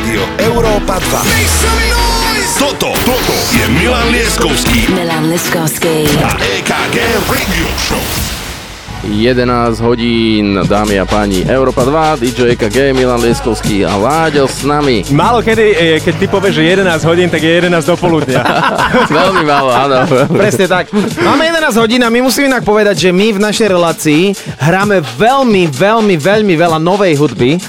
Rádio Európa 2. Toto, toto je Milan Lieskovský Milan Liskovský. a EKG Radio Show. 11 hodín, dámy a páni, Európa 2, DJ EKG, Milan Lieskovský a Láďo s nami. Málo kedy, e, keď ty povieš, že 11 hodín, tak je 11 do poludnia. Veľmi málo, áno. Presne tak. Máme 11 hodín a my musíme inak povedať, že my v našej relácii hráme veľmi, veľmi, veľmi veľa novej hudby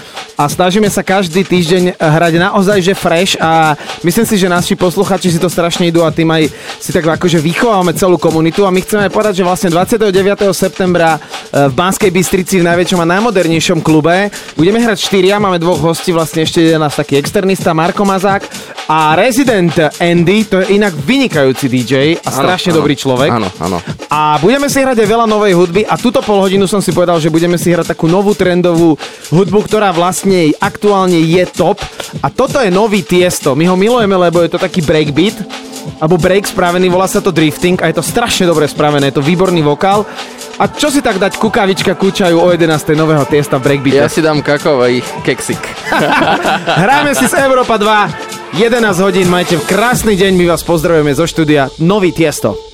a snažíme sa každý týždeň hrať naozaj, že fresh a myslím si, že naši posluchači si to strašne idú a tým aj si tak akože vychovávame celú komunitu a my chceme aj povedať, že vlastne 29. septembra e, v Banskej Bystrici v najväčšom a najmodernejšom klube budeme hrať štyria, máme dvoch hostí, vlastne ešte jeden nás taký externista Marko Mazák a rezident Andy, to je inak vynikajúci DJ a strašne áno, dobrý človek. Áno, áno. A budeme si hrať aj veľa novej hudby a túto pol hodinu som si povedal, že budeme si hrať takú novú trendovú hudbu, ktorá vlastne aktuálne je top. A toto je nový Tiesto. My ho milujeme, lebo je to taký breakbeat alebo break spravený, volá sa to drifting a je to strašne dobre spravené, je to výborný vokál. A čo si tak dať kukavička kúčajú o 11. nového Tiesta v breakbeate? Ja si dám kakový keksik. Hráme si z Európa 2. 11 hodín, majte krásny deň, my vás pozdravujeme zo štúdia. Nový Tiesto.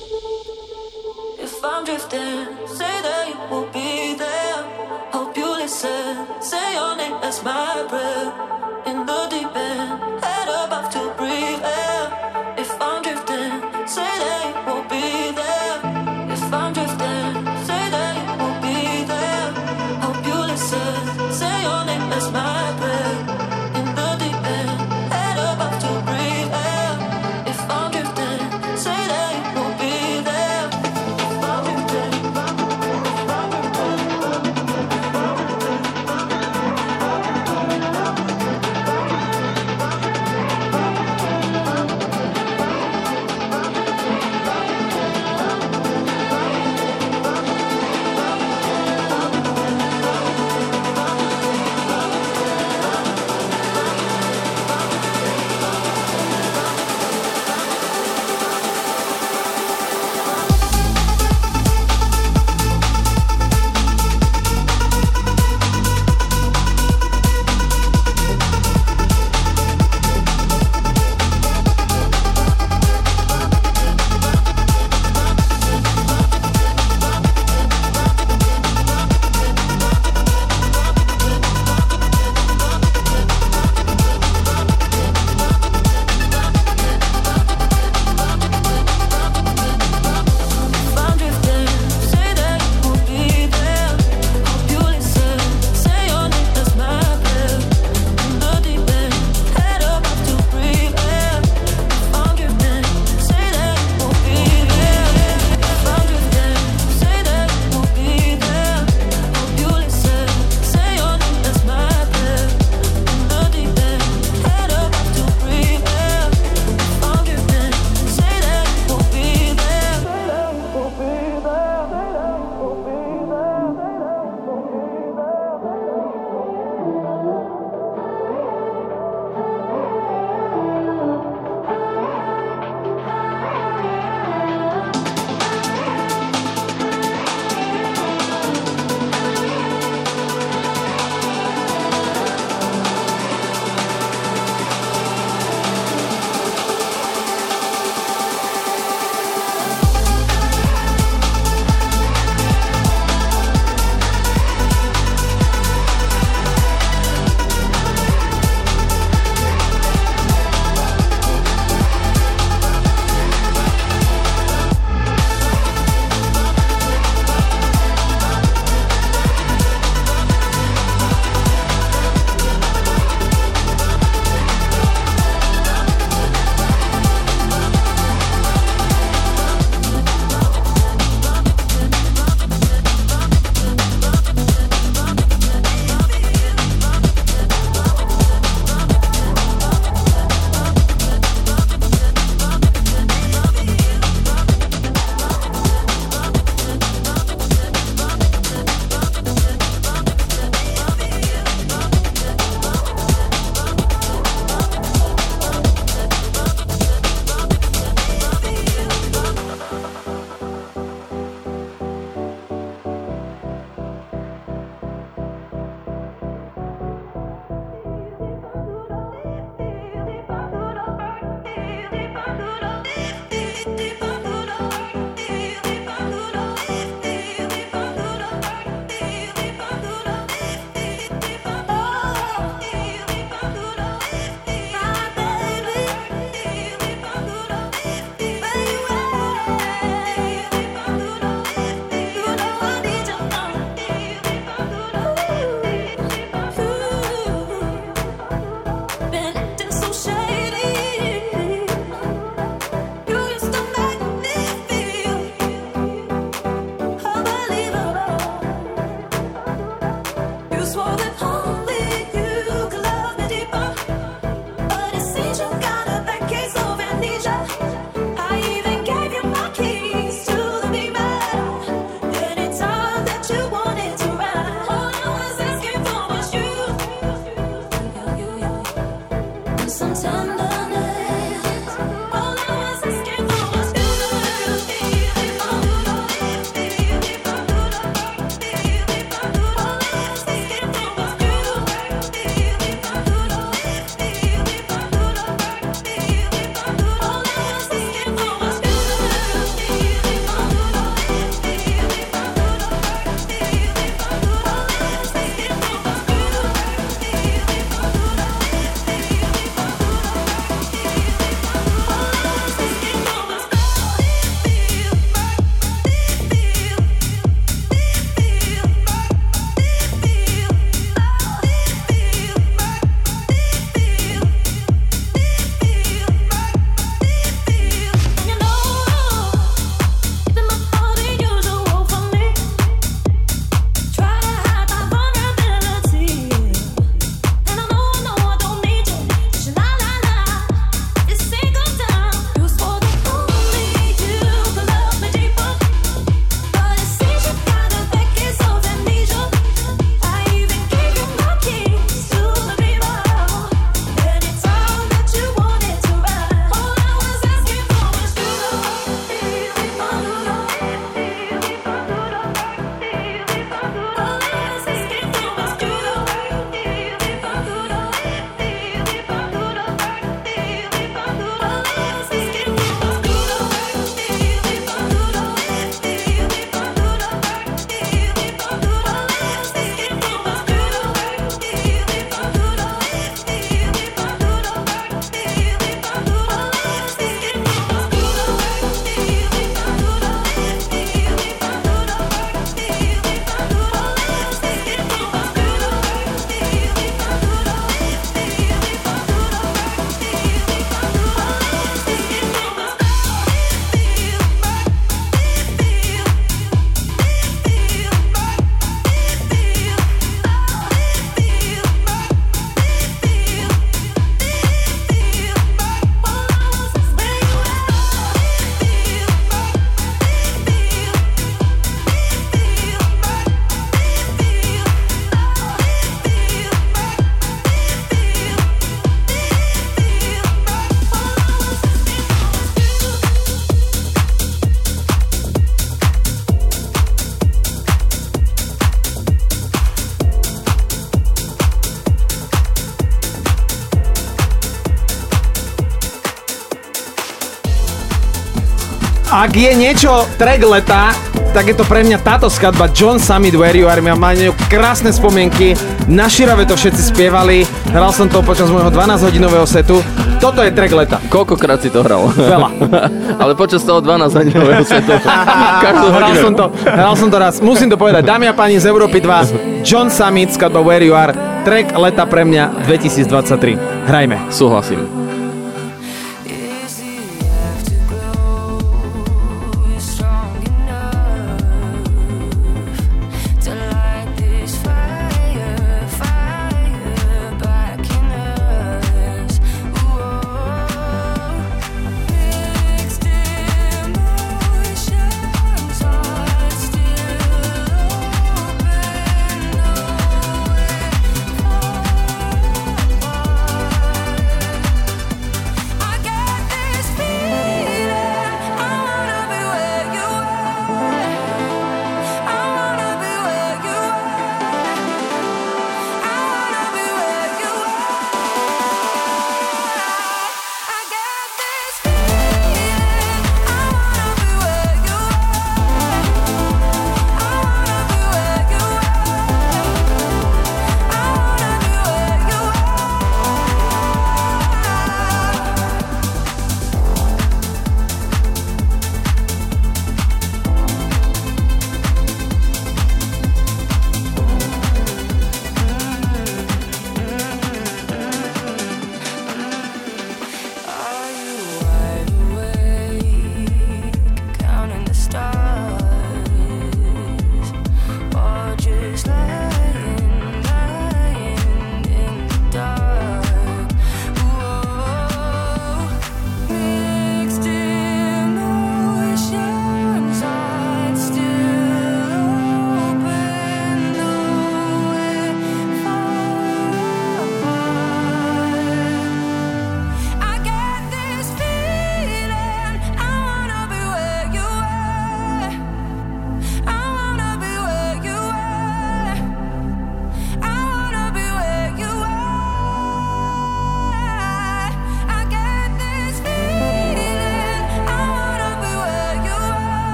Ak je niečo track leta, tak je to pre mňa táto skladba John Summit Where You Are. Má na ňu krásne spomienky, na Širave to všetci spievali, hral som to počas môjho 12-hodinového setu. Toto je track leta. Koľkokrát si to hral? Veľa. Ale počas toho 12 hodinového setu. Každú Hral som to, hral som to raz. Musím to povedať. Dámy a páni z Európy 2, John Summit, skladba Where You Are. Track leta pre mňa 2023. Hrajme. Súhlasím.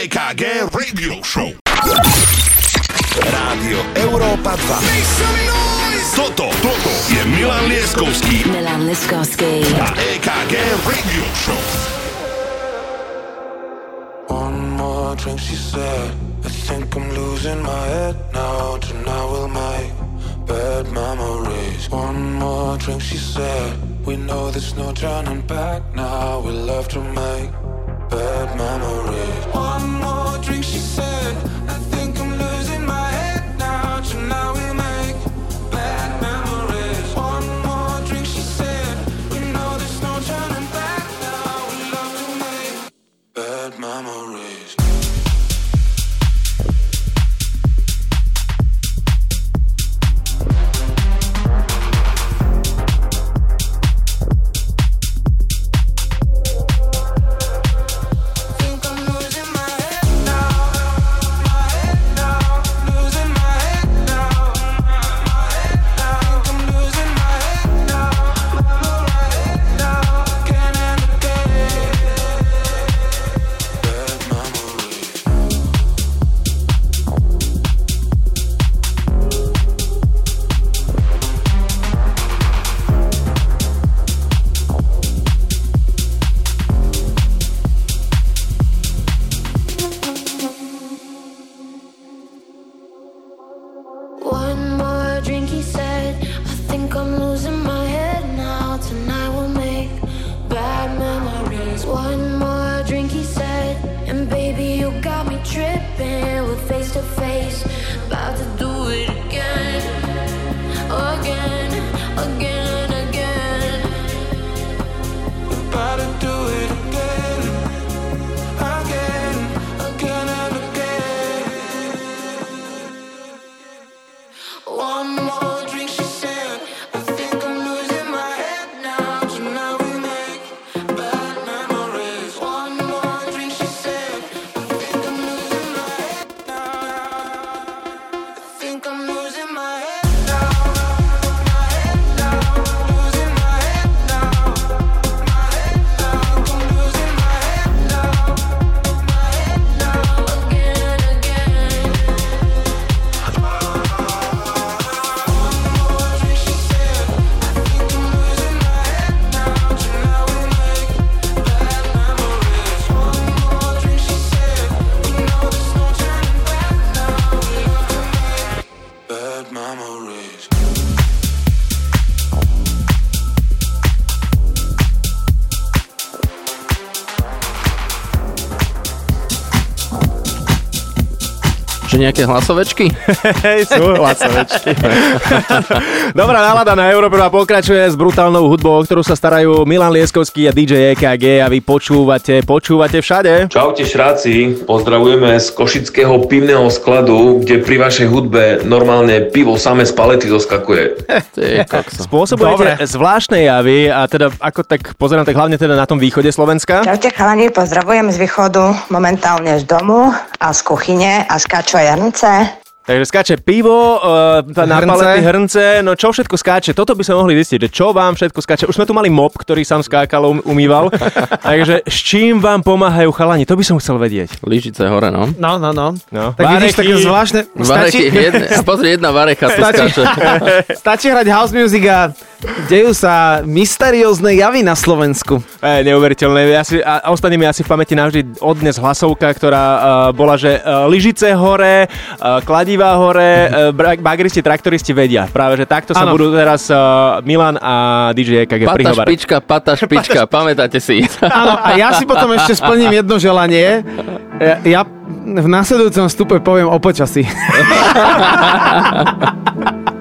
Lieskovský a EKG Radio Show. Rádio Európa 2. Toto, toto je Milan Lieskovský Milan Liskovsky. a EKG Radio Show. One more drink, she said. I think I'm losing my head now. Tonight we'll make bad memories. One more drink, she said. We know there's no turning back now. We love to make nejaké hlasovečky? Hej, sú hlasovečky. Dobrá nálada na Európe a pokračuje s brutálnou hudbou, o ktorú sa starajú Milan Lieskovský a DJ EKG a vy počúvate, počúvate všade. Čaute šráci, pozdravujeme z Košického pivného skladu, kde pri vašej hudbe normálne pivo same z palety zoskakuje. Spôsobujete zvláštne javy a teda ako tak pozerám, tak hlavne teda na tom východe Slovenska. Čaute chalani, pozdravujem z východu, momentálne z domu a z kuchyne a skáču aj hrnce. Takže skáče pivo, uh, na Hrnce. palety hrnce, no čo všetko skáče, toto by sme mohli zistiť, že čo vám všetko skáče. Už sme tu mali mop, ktorý sám skákal, um, umýval, takže s čím vám pomáhajú chalani, to by som chcel vedieť. Lyžice hore, no. No, no, no. No. Tak vidíš Varechy. také zvláštne... Vareky, jedna, a pozri, jedna varecha tu Stačí, skáče. stačí hrať house music a dejú sa mysteriózne javy na Slovensku. E, neuveriteľné. Ja si, a, a ostane mi asi v pamäti navždy odnes hlasovka, ktorá uh, bola, že uh, lyžice hore, uh, kladivá hore, uh, bagristi, traktoristi vedia. Práve, že takto sa Áno. budú teraz uh, Milan a DJ EKG Pata prihovárať. špička, pata špička, pamätáte si? Áno, a ja si potom ešte splním jedno želanie. Ja, ja v následujúcom stupe poviem o počasí.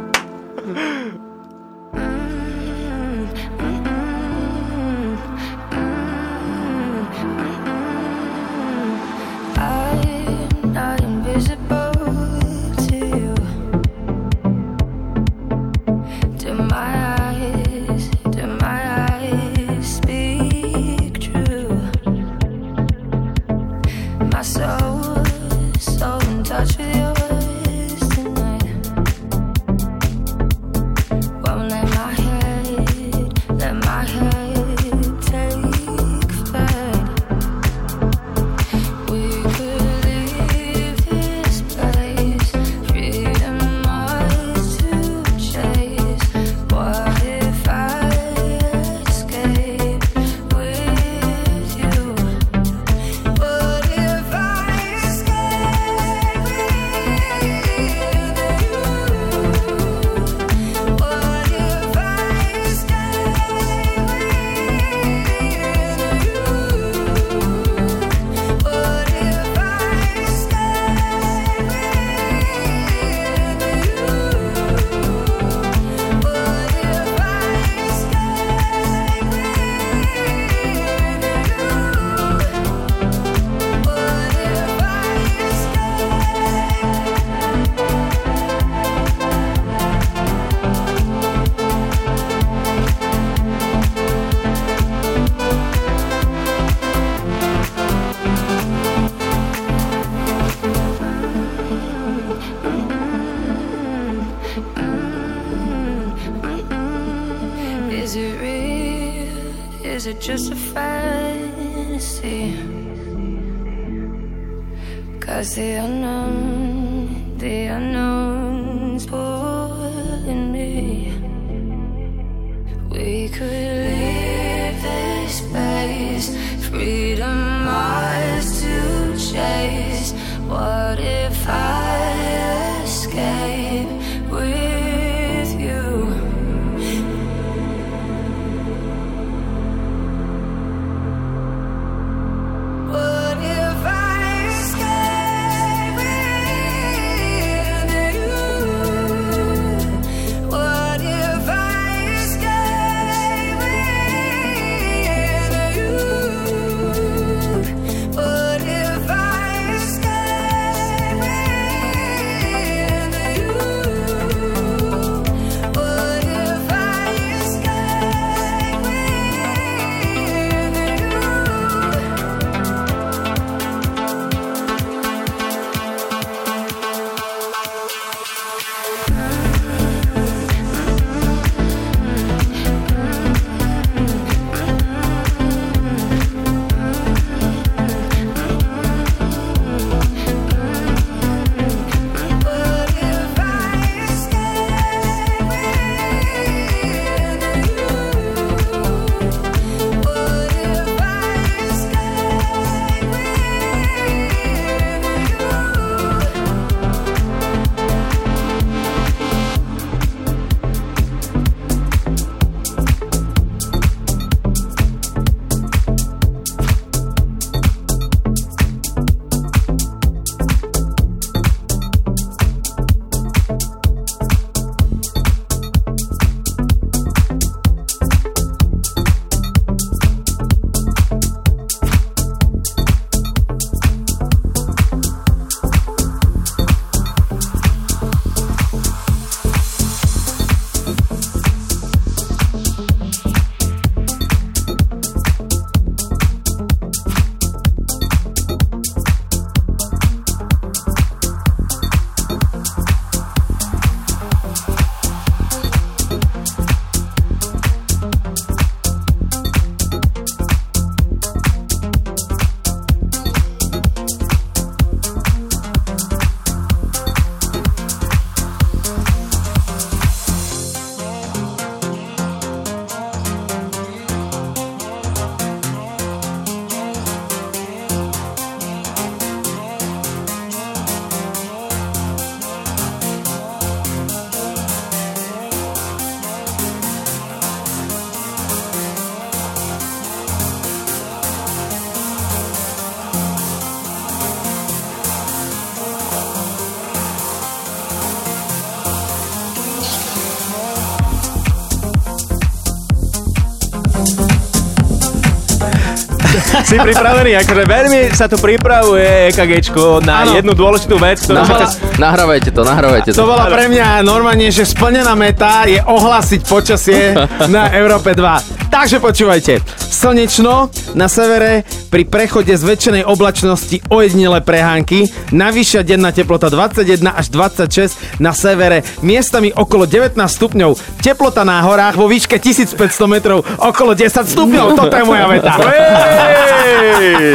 Si pripravený, akože veľmi sa tu pripravuje EKGčko na Áno. jednu dôležitú vec, ktorú sa... Nahra- nahrávajte to, nahrávajte to. To bola pre mňa normálne, že splnená meta je ohlasiť počasie na Európe 2. Takže počúvajte. Slnečno na severe pri prechode zväčšenej oblačnosti ojedinele prehánky, navýšia denná teplota 21 až 26 na severe, miestami okolo 19 stupňov, teplota na horách vo výške 1500 metrov okolo 10 stupňov. Toto je moja veta.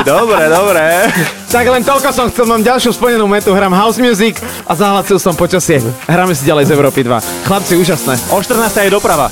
Dobre, dobre. Tak len toľko som chcel, mám ďalšiu splnenú metu, hrám house music a zahlasil som počasie. Hráme si ďalej z Európy 2. Chlapci, úžasné. O 14. je doprava.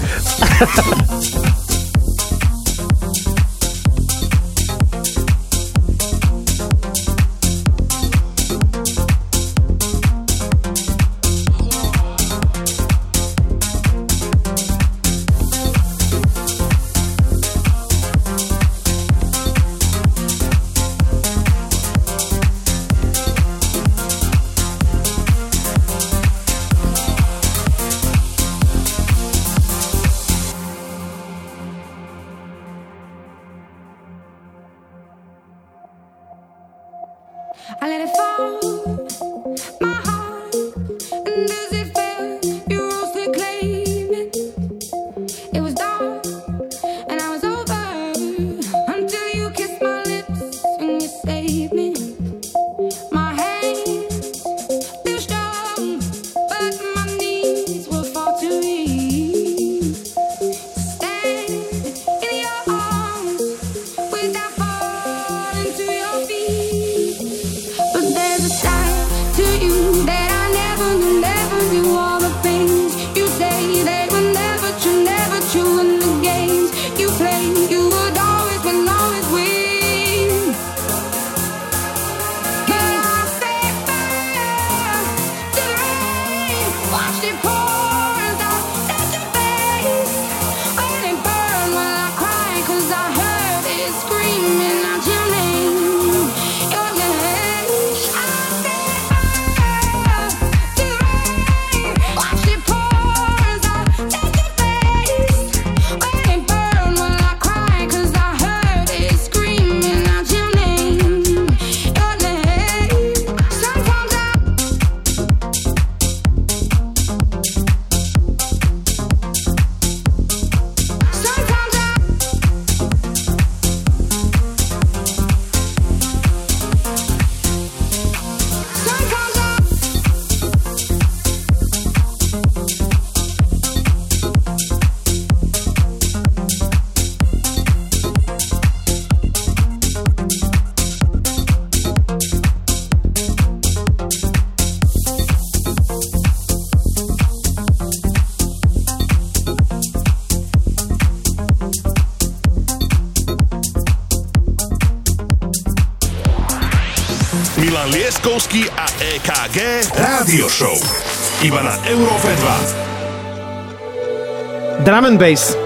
2. Drum and bass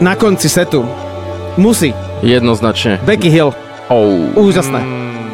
na konci setu. Musí. Jednoznačne. Becky Hill. Oh. Úžasné. It's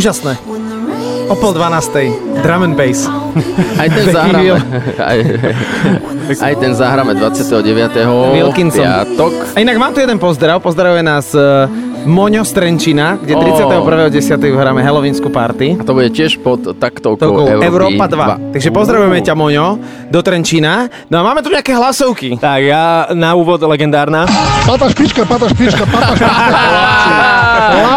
Úžasné. O pol 12. Drum and bass. Aj ten zahráme. Aj, aj ten zahráme 29. Wilkinson. piatok. A inak mám tu jeden pozdrav. Pozdravuje nás uh, Moňo Strenčina, kde Ó. 31.10. hráme Halloweensku party. A to bude tiež pod taktovkou Európa 2. Takže pozdravujeme ťa, Moňo, do Trenčína. No a máme tu nejaké hlasovky. Tak ja na úvod legendárna. Pata špička, pata špička, pata špička.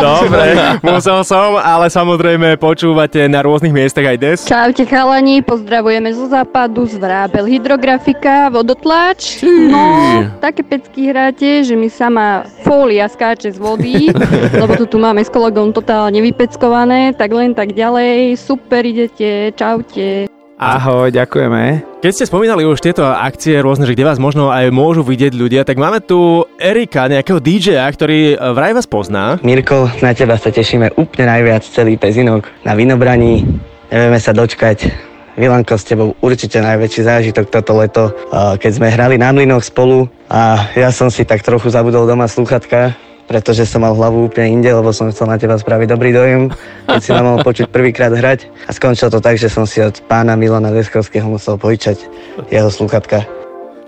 Dobre, musel som, ale samozrejme počúvate na rôznych miestach aj des. Čaute chalani, pozdravujeme zo západu, z Vrábel hydrografika, vodotlač. No, také pecky hráte, že mi sama fólia skáče z vody, lebo tu, tu máme s kolegom totálne vypeckované, tak len tak ďalej. Super idete, čaute. Ahoj, ďakujeme. Keď ste spomínali už tieto akcie rôzne, že kde vás možno aj môžu vidieť ľudia, tak máme tu Erika, nejakého DJ-a, ktorý vraj vás pozná. Mirko, na teba sa tešíme úplne najviac celý pezinok na Vinobraní. Nevieme sa dočkať. Milanko, s tebou určite najväčší zážitok toto leto, a keď sme hrali na mlynoch spolu a ja som si tak trochu zabudol doma slúchatka, pretože som mal hlavu úplne inde, lebo som chcel na teba spraviť dobrý dojem, keď si ma mal počuť prvýkrát hrať. A skončilo to tak, že som si od pána Milana Leskovského musel požičať jeho slúchatka.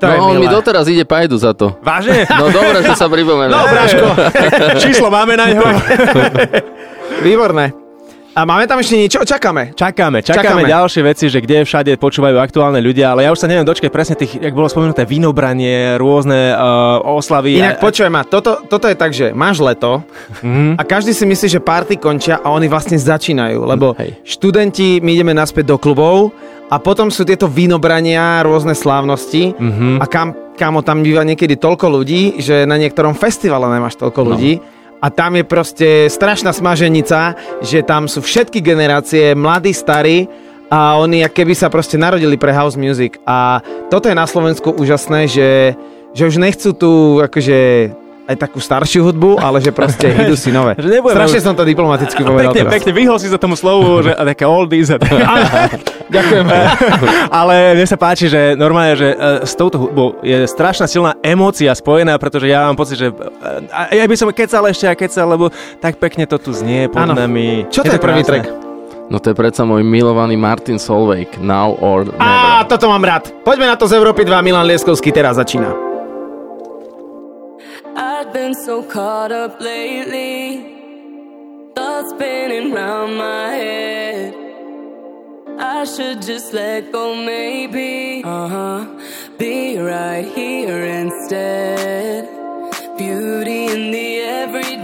To no on mi milé. doteraz ide pajdu za to. Vážne? No dobre, že sa pripomenul. No, Bráško, číslo máme na ňo. Výborné. A máme tam ešte niečo? Čakáme. Čakáme, čakáme, Čakáme. ďalšie veci, že kde všade počúvajú aktuálne ľudia, ale ja už sa neviem dočkať presne tých, jak bolo spomenuté, vínobranie, rôzne uh, oslavy. Inak a, počujem ma, toto, toto je tak, že máš leto Mhm. a každý si myslí, že party končia a oni vlastne začínajú, lebo Hej. študenti, my ideme naspäť do klubov a potom sú tieto vínobrania, rôzne slávnosti Mhm. a kam, kamo tam býva niekedy toľko ľudí, že na niektorom festivale nemáš toľko No. A tam je proste strašná smaženica, že tam sú všetky generácie, mladí, starí a oni keby sa proste narodili pre house music. A toto je na Slovensku úžasné, že, že už nechcú tu akože aj takú staršiu hudbu, ale že proste idú si nové. Strašne už- som to diplomaticky povedal Pekne, teraz. pekne, vyhol si za tomu slovu, že a také oldies a Ďakujem. Ale mne sa páči, že normálne, že e, s touto hudbou je strašná silná emócia spojená, pretože ja mám pocit, že e, ja by som kecal ešte a kecal, lebo tak pekne to tu znie pod nami. Čo to je prvý krásne. track? No to je predsa môj milovaný Martin Solveig, Now or Never. Á, toto mám rád. Poďme na to z Európy 2, Milan Lieskovský teraz začína. I've been so caught up lately, thoughts spinning round my head. I should just let go, maybe. Uh huh. Be right here instead. Beauty in the everyday.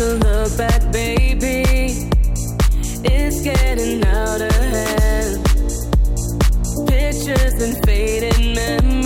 To look back, baby. It's getting out of hand. Pictures and faded memories.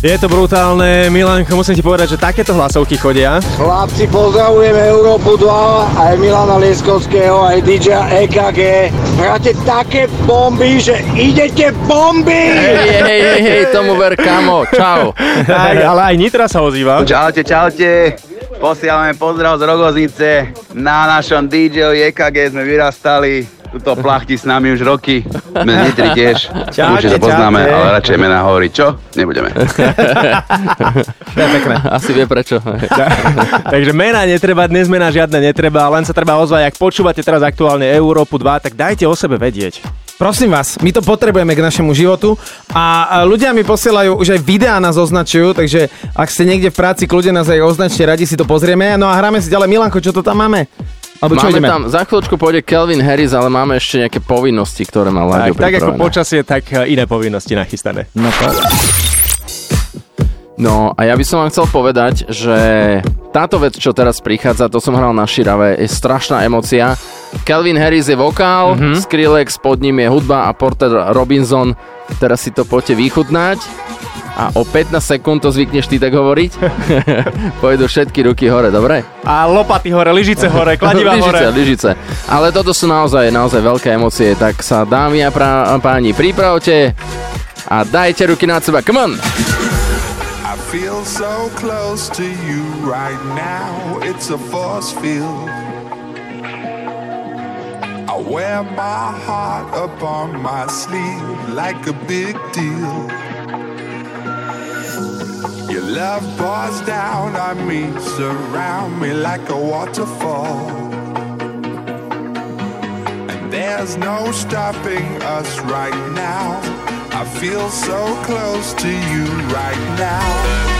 Je to brutálne, Milanko, musím ti povedať, že takéto hlasovky chodia. Chlapci, pozdravujeme Európu 2, aj Milana Lieskovského, aj DJ EKG. Hráte také bomby, že idete bomby! Hej, hej, hej, hej, tomu ver, kamo, čau. Aj, ale aj Nitra sa ozýva. Čaute, čaute. Posielame pozdrav z Rogoznice. Na našom DJ EKG sme vyrastali. Tuto plachti s nami už roky. Z Nitry tiež. Čaute, Určite poznáme, čaute. ale radšej mená hovorí. Čo? Nebudeme. Je pekné. Asi vie prečo. Takže mená netreba, dnes mená žiadne netreba, len sa treba ozvať, ak počúvate teraz aktuálne Európu 2, tak dajte o sebe vedieť. Prosím vás, my to potrebujeme k našemu životu a a ľudia mi posielajú, už aj videá nás označujú, takže ak ste niekde v práci, kľudne nás aj označte, radi si to pozrieme. No a hráme si ďalej. Milanko, čo to tam máme? Alebo čo máme ideme? tam, za chvíľočku pôjde Kelvin Harris, ale máme ešte nejaké povinnosti, ktoré má Tak, Láďo tak ako počasie, tak e, iné povinnosti nachystané. No No a ja by som vám chcel povedať, že táto vec, čo teraz prichádza, to som hral na Širave, je strašná emocia. Calvin Harris je vokál, Mhm. mm-hmm. Skrillex, pod ním je hudba a Porter Robinson. Teraz si to poďte vychutnať a o 15 sekúnd to zvykneš ty tak hovoriť. Pôjdu všetky ruky hore, dobre? A lopaty hore, lyžice hore, kladiva lyžice, hore. lyžice. Ale toto sú naozaj, naozaj veľké emócie, tak sa dámy a prá- páni pripravte a dajte ruky nad seba. Come on! I feel so close to you right now. It's a force field. I wear my heart up on my sleeve like a big deal. Your love pours down on me, surround me like a waterfall. And there's no stopping us right now. I feel so close to you right now.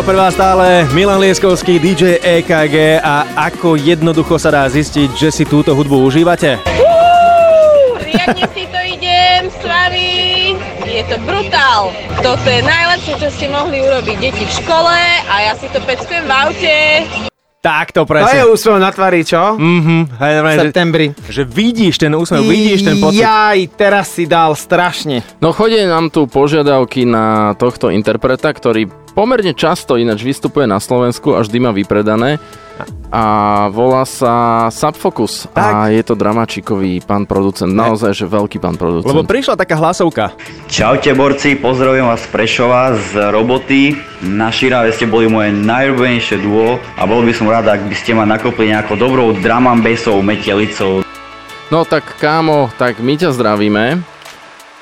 Európe 2 stále Milan Lieskovský, DJ EKG a ako jednoducho sa dá zistiť, že si túto hudbu užívate? Riadne si to idem s vami. Je to brutál. Toto je najlepšie, čo ste mohli urobiť deti v škole a ja si to peckujem v aute. Tak To to je presne. úsmev na tvári, čo? Mhm, V že, septembri. že vidíš ten úsmev, vidíš ten pocit. Jaj, teraz si dal strašne. No chodí nám tu požiadavky na tohto interpreta, ktorý pomerne často ináč vystupuje na Slovensku, až vždy má vypredané. A volá sa Subfocus. A je to dramačikový pán producent. Naozaj, že veľký pán producent. Lebo prišla taká hlasovka. Čaute borci, pozdravujem vás z Prešova, z roboty. Na Širave ste boli moje najľúbenejšie duo a bol by som rád, ak by ste ma nakopli nejakou dobrou drum and metelicou. No tak kámo, tak my ťa zdravíme.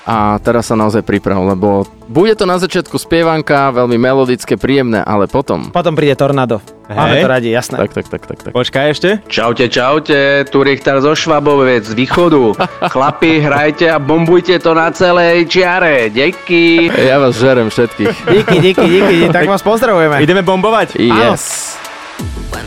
A teraz sa naozaj priprav, lebo bude to na začiatku spievanka, veľmi melodické, príjemné, ale potom... Potom príde tornádo. Máme to radi, jasné. Tak, tak, tak, tak, tak. Počkaj ešte. Čaute, čaute, tu Richter zo Švabovec z východu. Chlapi, hrajte a bombujte to na celej čiare. Díky. Ja vás žerem všetkých. Díky, díky, díky, tak vás pozdravujeme. Ideme bombovať? Yes. When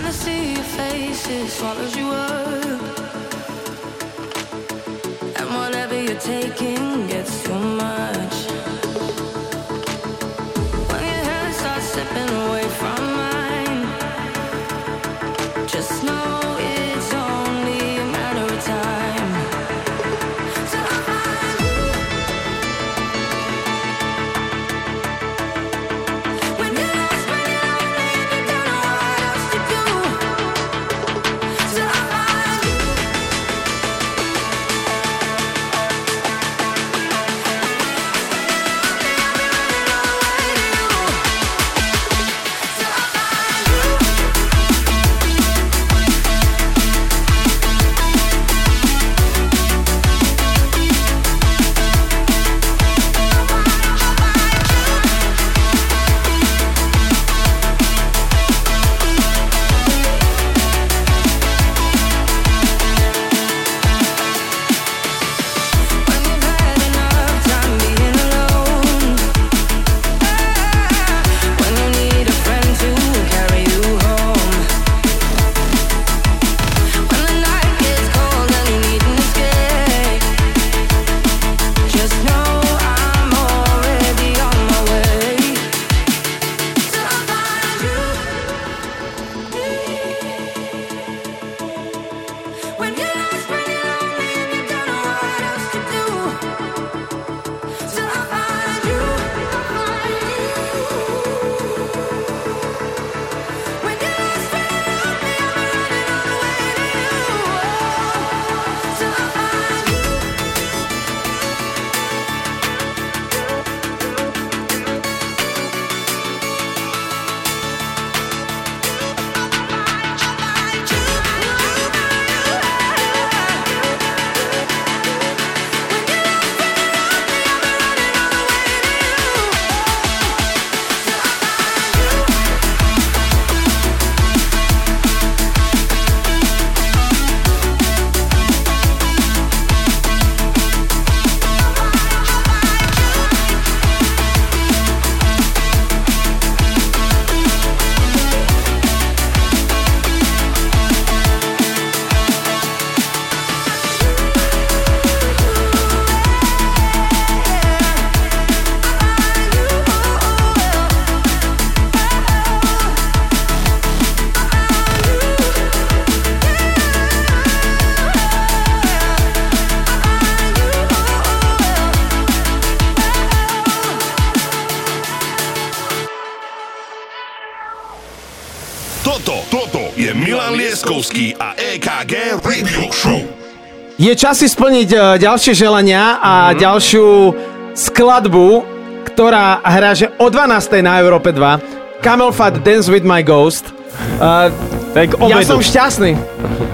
Je čas si splniť e, ďalšie želania a ďalšiu skladbu, ktorá hrá, že o 12. na Európe 2. Camel Fat Dance with my Ghost. Uh, tak ja som šťastný.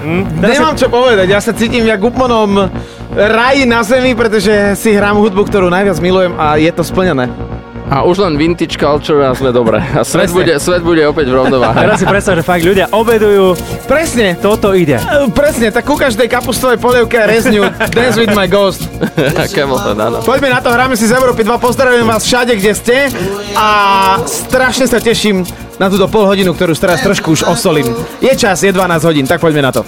Hm? Nemám čo povedať, ja sa cítim jak úplnom raji na zemi, pretože si hrám hudbu, ktorú najviac milujem a je to splnené. A už len vintage culture a sme dobre. A svet Presne. bude, svet bude opäť v rovnováhe. Teraz si predstav, že fakt ľudia obedujú. Presne. Toto ide. E, Presne, tak ku každej kapustovej polievke rezňu Dance with my Ghost. Camel Fat, áno. Poďme na to, hráme si z Európy 2, pozdravujem vás všade, kde ste a strašne sa teším na túto pol hodinu, ktorú teraz trošku už osolím. Je čas, je 12 hodín, tak poďme na to.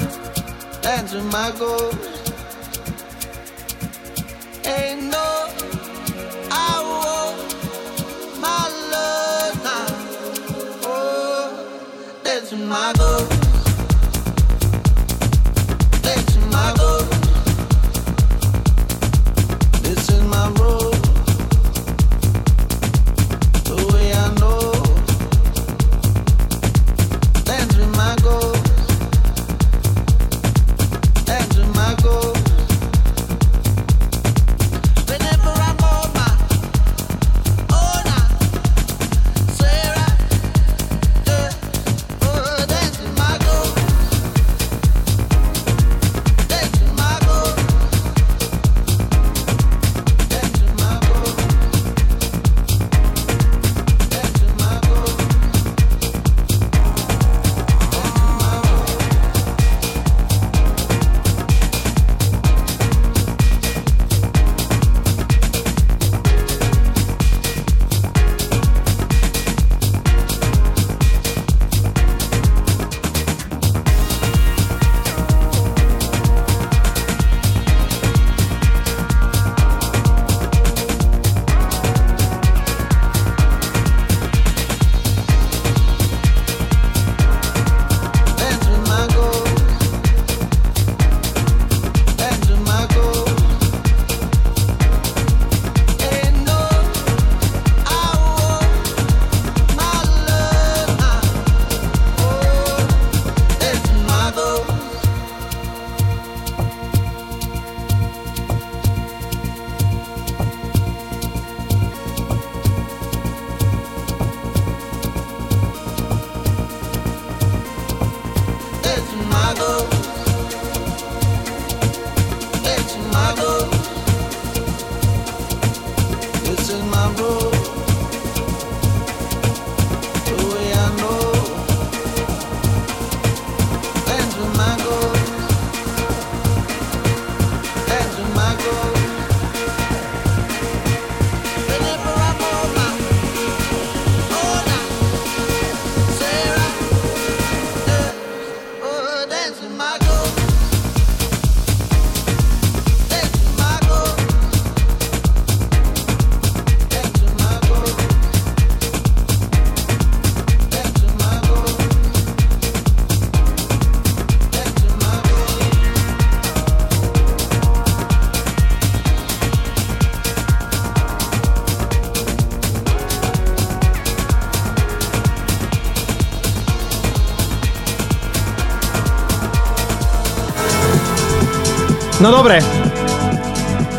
No dobre.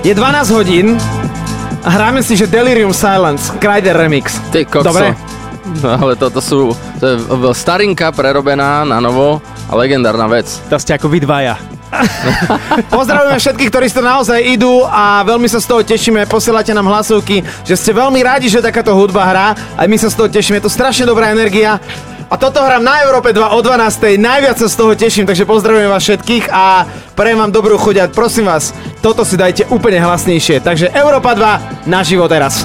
Je 12 hodín a hráme si, že Delirium Silence, Kryder Remix. Ty kokso. Dobre. No ale toto sú, to je starinka prerobená na novo a legendárna vec. To ste ako vy dvaja. Pozdravujeme všetkých, ktorí to naozaj idú a veľmi sa z toho tešíme. Posielate nám hlasovky, že ste veľmi radi, že takáto hudba hrá. Aj my sa z toho tešíme. Je to strašne dobrá energia. A toto hrám na Európe 2 o 12. Najviac sa z toho teším, takže pozdravujem vás všetkých a prajem vám dobrú chuť prosím vás, toto si dajte úplne hlasnejšie. Takže Európa 2 naživo teraz.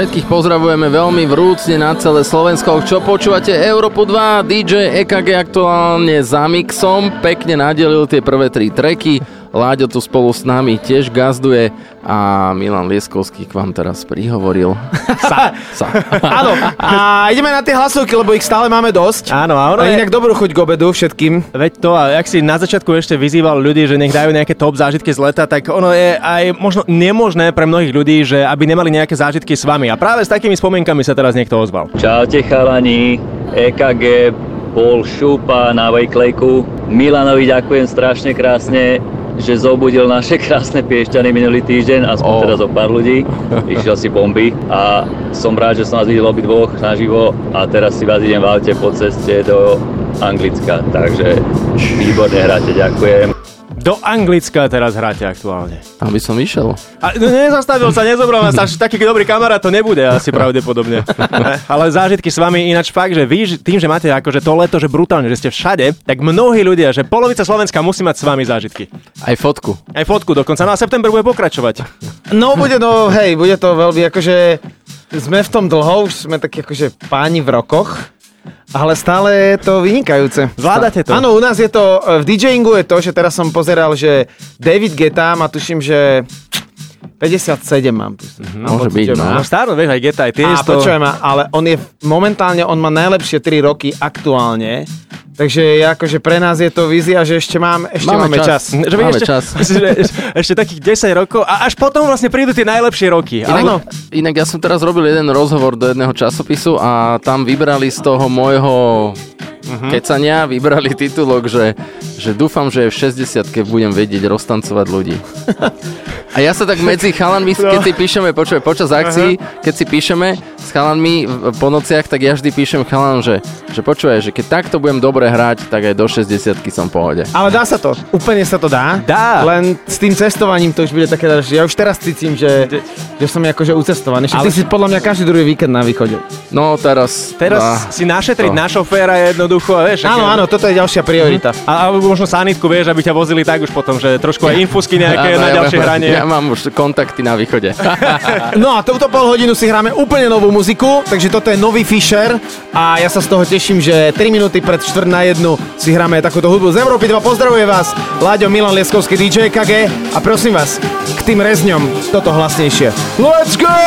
Všetkých pozdravujeme veľmi vrúcne na celé Slovensko. Čo počúvate? Európu 2, DJ EKG aktuálne za mixom. Pekne nadelil tie prvé tri treky. Láďo tu spolu s nami tiež gazduje a Milan Lieskovský k vám teraz prihovoril. Sa. Sa. Áno, a ideme na tie hlasovky, lebo ich stále máme dosť. Áno, a ono a je- inak dobrú chuť k obedu všetkým. Veď to, a jak si na začiatku ešte vyzýval ľudí, že nech dajú nejaké top zážitky z leta, tak ono je aj možno nemožné pre mnohých ľudí, že aby nemali nejaké zážitky s vami. A práve s takými spomienkami sa teraz niekto ozval. Čaute chalani, EKG, Paul Šupa na Vejklejku. Milanovi ďakujem strašne krásne, že zobudil naše krásne piešťany minulý týždeň, aspoň Oh. teraz o pár ľudí. Išiel si bomby a som rád, že som vás videl obidvoch naživo a teraz si vás idem v aute po ceste do Anglicka, takže výborne hráte, ďakujem. Do Anglicka teraz hráte aktuálne. Aby som išiel. A no, nezastavil sa, nezobral nás, až taký dobrý kamarát to nebude asi pravdepodobne. Ale zážitky s vami ináč fakt, že vy že- tým, že máte akože to leto, že brutálne, že ste všade, tak mnohí ľudia, že polovica Slovenska musí mať s vami zážitky. Aj fotku. Aj fotku dokonca. No a september bude pokračovať. No bude to, hej, bude to veľmi akože, sme v tom dlho, už sme takí akože páni v rokoch, ale stále je to vynikajúce. Zvládate to? Áno, u nás je to, v DJingu je to, že teraz som pozeral, že David Geta má tuším, že 57 mám tu. Môže byť, no. No starno, vieš, aj Geta, aj tie A počujem ma, ale on je momentálne, on má najlepšie 3 roky aktuálne, takže je akože pre nás je to vízia, že ešte, mám, ešte máme, Máme čas. čas. Že Máme ešte, čas. Že, ešte takých 10 rokov a až potom vlastne prídu tie najlepšie roky. Inak, inak ja som teraz robil jeden rozhovor do jedného časopisu a tam vybrali z toho môjho Mhm. kecania, vybrali titulok, že, že dúfam, že v 60 budem vedieť roztancovať ľudí. A ja sa tak medzi chalanmi, No. keď si píšeme, počuj, počas akcií, keď si píšeme s chalanmi po nociach, tak ja vždy píšem chalanom, že, že počuje, že keď takto budem dobre hrať, tak aj do 60 som v pohode. Ale dá sa to, úplne sa to dá. Dá. Len s tým cestovaním to už bude také, že ja už teraz cítim, že, že som akože ucestovaný. Však ty Ale- si podľa mňa každý druhý víkend na východe. No teraz... Teraz á, si našetriť to. na šoféra je jednoducho, vieš. Áno, áno, toto je ďalšia priorita. A, a možno sanitku, vieš, aby ťa vozili tak už potom, že trošku aj infusky nejaké Áno, na ja ďalšie mám- hranie. Ja mám už kontakty na východe. No a touto pol hodinu si hráme úplne novú muziku, takže toto je nový Fisher a ja sa z toho teším, že 3 minúty pred 4 na 1 si hráme takúto hudbu z Európy 2. Pozdravuje vás Láďo Milan Lieskovský DJ KG a prosím vás, k tým rezňom toto hlasnejšie. Let's go!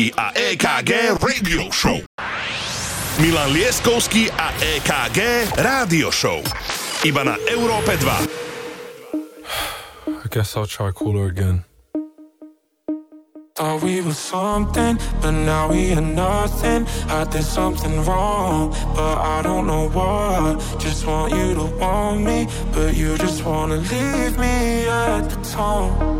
Lieskovský a EKG Radio Show. Milan Lieskovský a EKG Rádio Show. Iba na Európe 2. I guess I'll try cooler again. Thought we were something, but now we are nothing. I did something wrong, but I don't know what. Just want you to want me, but you just wanna leave me at the tone.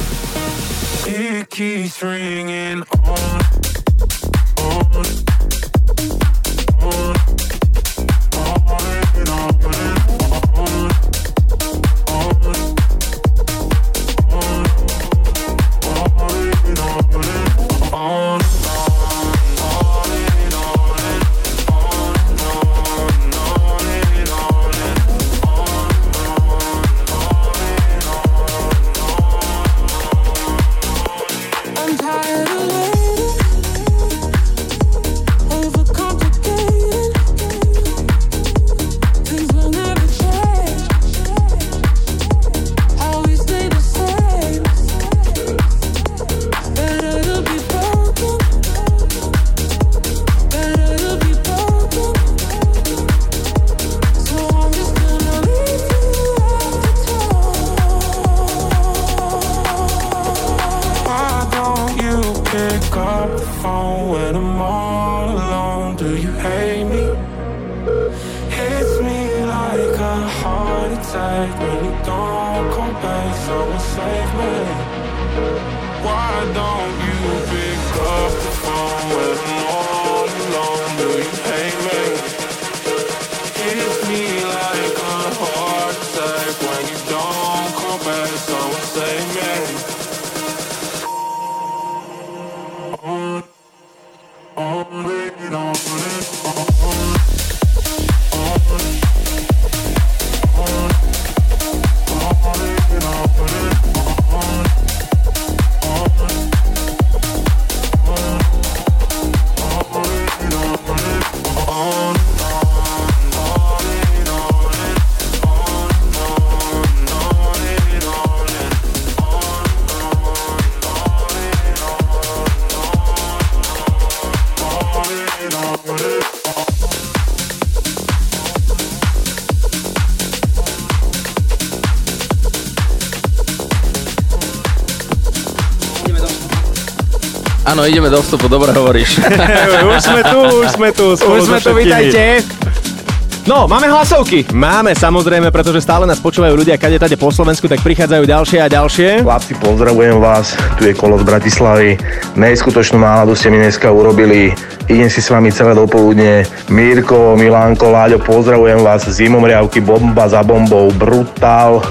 It keeps ringing Áno, ideme do vstupu, dobre hovoríš. už sme tu, už sme tu. spolu Už sme tu, vítajte. No, máme hlasovky. Máme, samozrejme, pretože stále nás počúvajú ľudia kade tade po Slovensku, tak prichádzajú ďalšie a ďalšie. Chlapci, pozdravujem vás, tu je Kolo z Bratislavy. Neskutočnú náladu ste mi dneska urobili. Idem si s vami celé dopoludne. Mirko, Milánko, Láďo, pozdravujem vás. Zimomriavky, bomba za bombou, brutál.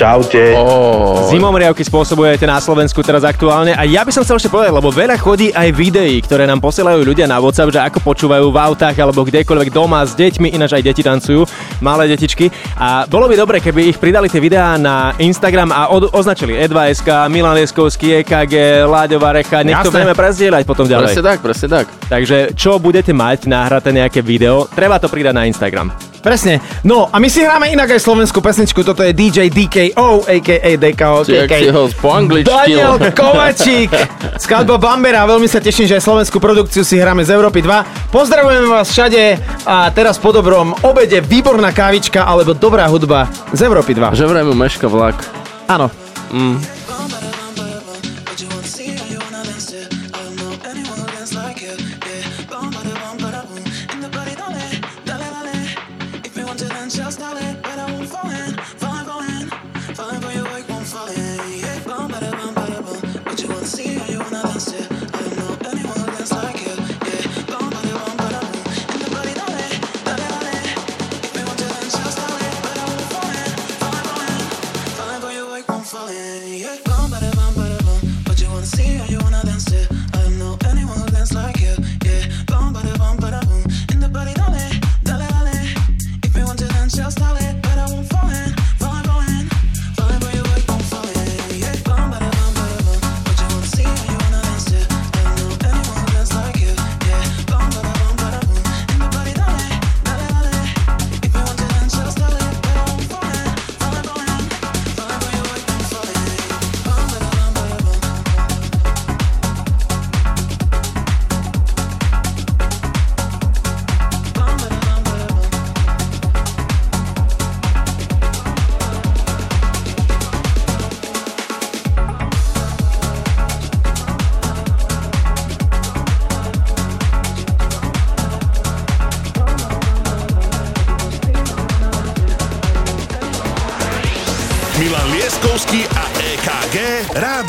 Čaute. Oh. Zimomriavky spôsobujete na Slovensku teraz aktuálne a ja by som chcel ešte povedať, lebo veľa chodí aj videí, ktoré nám posielajú ľudia na WhatsApp, že ako počúvajú v autách alebo kdekoľvek doma s deťmi, ináč aj deti tancujú, malé detičky. A bolo by dobre, keby ich pridali tie videá na Instagram a od, označili E2SK, Milan Lieskovský, EKG, Láďo Varecha, nech to Jasné. budeme prezdieľať potom ďalej. Presne tak, presne tak. Takže čo budete mať nahraté nejaké video, treba to pridať na Instagram. Presne. No a my si hráme inak aj slovenskú pesničku. Toto je DJ DKO, a.k.a. DKO. Či jak si ho po angličtinu. Daniel Kovačík. Skladba Bambera. Veľmi sa teším, že aj slovenskú produkciu si hráme z Európy 2. Pozdravujeme vás všade a teraz po dobrom obede výborná kávička alebo dobrá hudba z Európy 2. Že vraj mu meška vlak. Áno. Mm.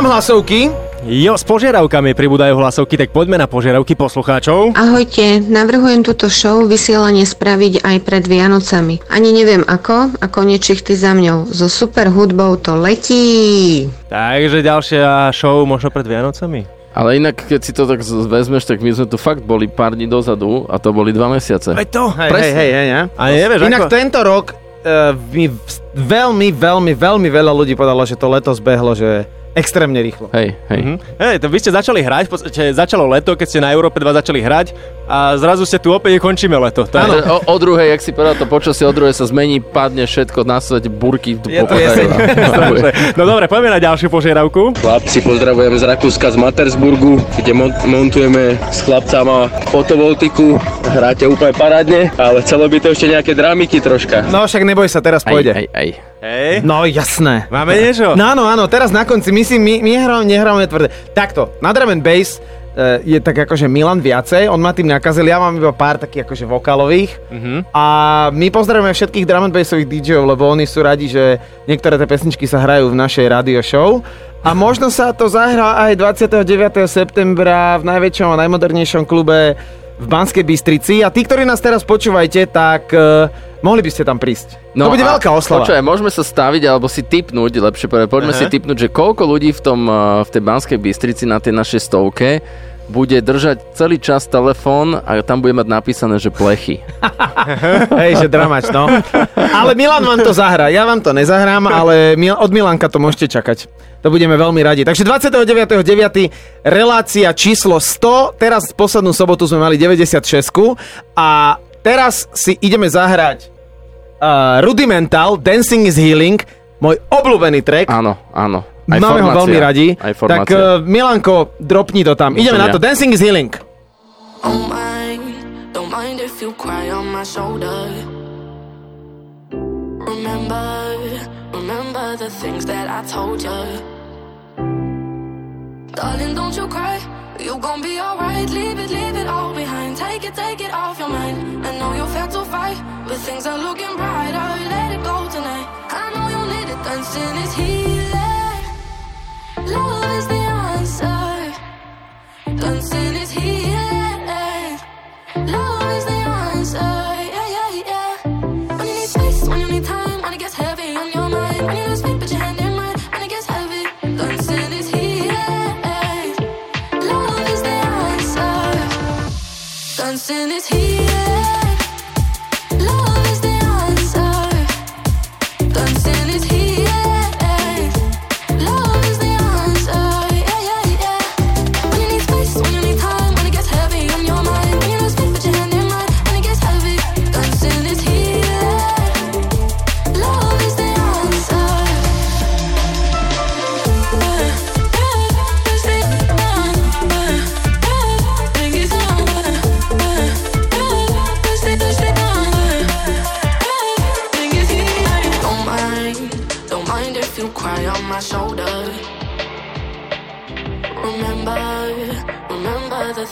nám hlasovky. Jo, s požiadavkami pribúdajú hlasovky, tak poďme na požiadavky poslucháčov. Ahojte, navrhujem túto show vysielanie spraviť aj pred Vianocami. Ani neviem ako, ako nečichty za mňou. So super hudbou to letí. Takže ďalšia show možno pred Vianocami. Ale inak, keď si to tak vezmeš, tak my sme tu fakt boli pár dní dozadu a to boli dva mesiace. Veď to. Hej, Presne. hej, hej, hej, ne? A nevieš, Inak ako... tento rok uh, mi veľmi, veľmi, veľmi veľa ľudí povedalo, že to leto zbehlo, že extrémne rýchlo. Hej, hej. Mhm. Hej, to vy ste začali hrať, v podstate začalo leto, keď ste na Európe 2 začali hrať a zrazu ste tu opäť končíme leto. To je... O, o druhej, jak si povedal, to počasie o druhej sa zmení, padne všetko na svete, burky tu Je to no dobre, poďme na ďalšiu požiadavku. Chlapci, pozdravujem z Rakúska, z Matersburgu, kde mon- montujeme s chlapcama fotovoltiku. Hráte úplne parádne, ale chcelo by to ešte nejaké dramiky troška. No však neboj sa, teraz pôjde. Aj, aj. Hej. No jasné. Máme niečo? No áno, áno, teraz na konci, my si, my, my hráme, nehráme tvrdé. Takto, na drum and bass e, je tak akože Milan viacej, on ma tým nakazil, ja mám iba pár takých akože vokálových Mhm. a my pozdravujeme všetkých drum and bassových DJov, lebo oni sú radi, že niektoré tie pesničky sa hrajú v našej radio show a možno sa to zahrá aj 29. septembra v najväčšom a najmodernejšom klube v Banskej Bystrici a tí, ktorí nás teraz počúvajte, tak uh, mohli by ste tam prísť. to bude veľká oslava. Počúvaj, môžeme sa staviť, alebo si typnúť, lepšie povedať, poďme Aha. si typnúť, že koľko ľudí v, tom, eh, v tej Banskej Bystrici na tej našej stovke bude držať celý čas telefón a tam bude mať napísané, že plechy. Hej, že dramač, no. Ale Milan vám to zahrá. Ja vám to nezahrám, ale od Milanka to môžete čakať. To budeme veľmi radi. Takže 29.9. relácia číslo 100. Teraz poslednú sobotu sme mali 96. A teraz si ideme zahrať uh, Rudimental, Dancing is Healing, môj obľúbený track. Áno, áno. Máme ho veľmi radi. Aj tak formácia. uh, Milanko, dropni to tam. Ideme na to. Dancing is Healing. Oh my, don't mind if you cry on my shoulder. Remember, remember the things that I told you. Darling, don't you cry. You gon' be alright. Leave it, leave it all behind. Take it, take it off your mind. I know you're fed to fight, but things are looking brighter. Let it go tonight. I know you need it. Dancing is healing. Love is the answer. Dancing is healing. Love is the answer. Dancing is healing.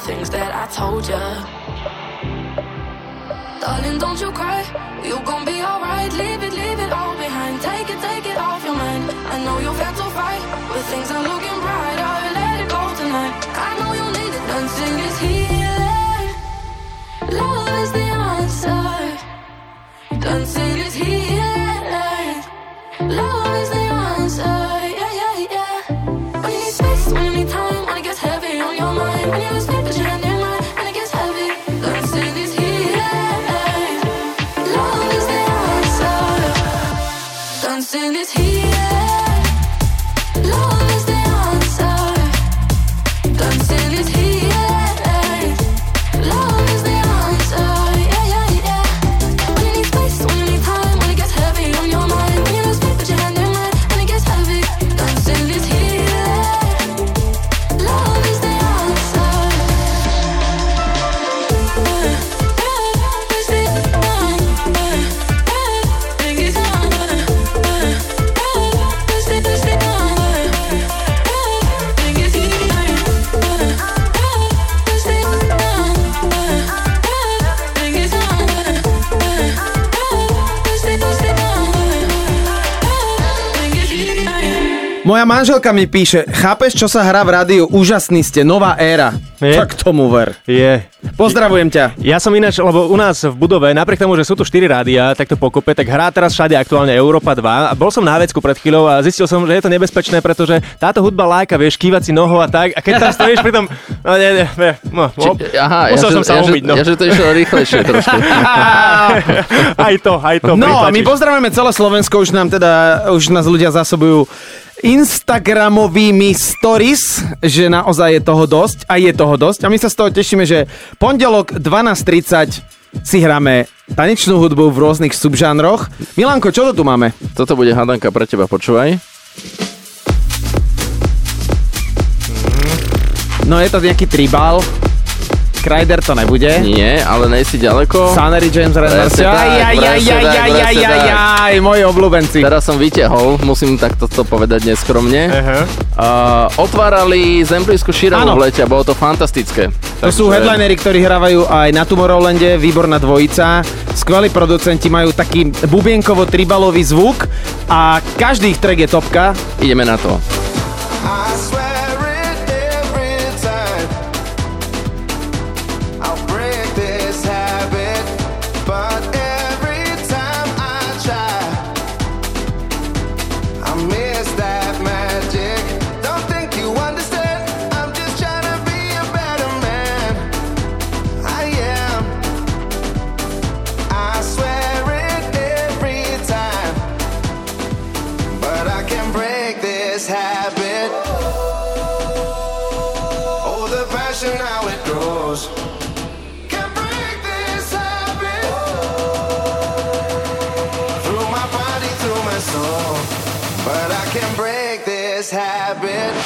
Things that I told you. Darling, don't you cry. You gon' be alright. Leave it, leave it all behind. Take it, take it off your mind. I know you've had to fight, but things are looking brighter. Let it go tonight. I know you need it. Dancing is healing. Love is the answer. Dancing is healing. Love is the answer. Moja manželka mi píše, chápeš, čo sa hrá v rádiu? Úžasný ste, nová éra. Je? Tak tomu ver. Je. Pozdravujem ťa. Ja som ináč, lebo u nás v budove, napriek tomu, že sú tu 4 rádia, takto pokope, tak hrá teraz všade aktuálne Európa 2. A bol som na vecku pred chvíľou a zistil som, že je to nebezpečné, pretože táto hudba láka, vieš, kývať si nohou a tak. A keď tam stojíš pri tom... No, nie, nie, nie, no, Či, aha, musel ja, som že, sa ja, umyť, no. Ja, že to išlo rýchlejšie trošku. aj to, aj to. No a my pozdravujeme celé Slovensko, už nám teda, už nás ľudia zásobujú Instagramovými stories, že naozaj je toho dosť a je toho dosť. A my sa z toho tešíme, že pondelok 12.30 si hráme tanečnú hudbu v rôznych subžánroch. Milanko, čo to tu máme? Toto bude hadanka pre teba, počúvaj. No je to nejaký tribal. Kryder to nebude. Nie, ale nejsi ďaleko. Sunnery James Reynolds. Presne tak, Aj, aj, aj, presne aj, tak, aj, aj, presne aj, tak. aj, moji obľúbenci. Teraz som vytiahol, musím takto to povedať neskromne. Aha. Uh, otvárali Zemplísku. Širavu v lete a bolo to fantastické. To sú headlinery, ktorí hrávajú aj na Tomorrowlande, výborná dvojica. Skvelí producenti majú taký bubienkovo-tribalový zvuk a každý ich track je topka. Ideme na to. I swear habit.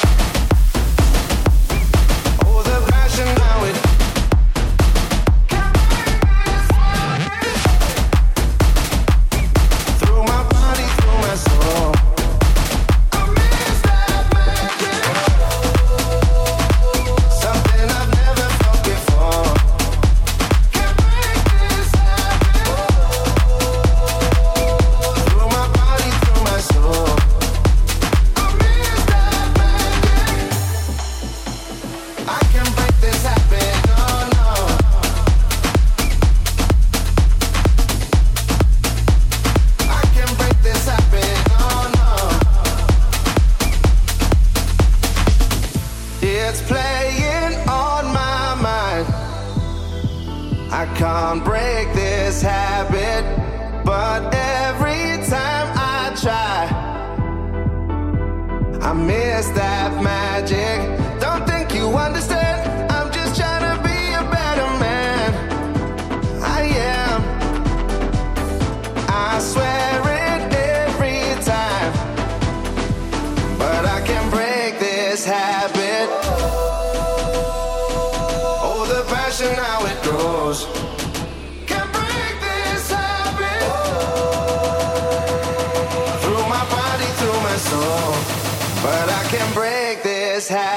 I miss that magic.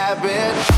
Habit.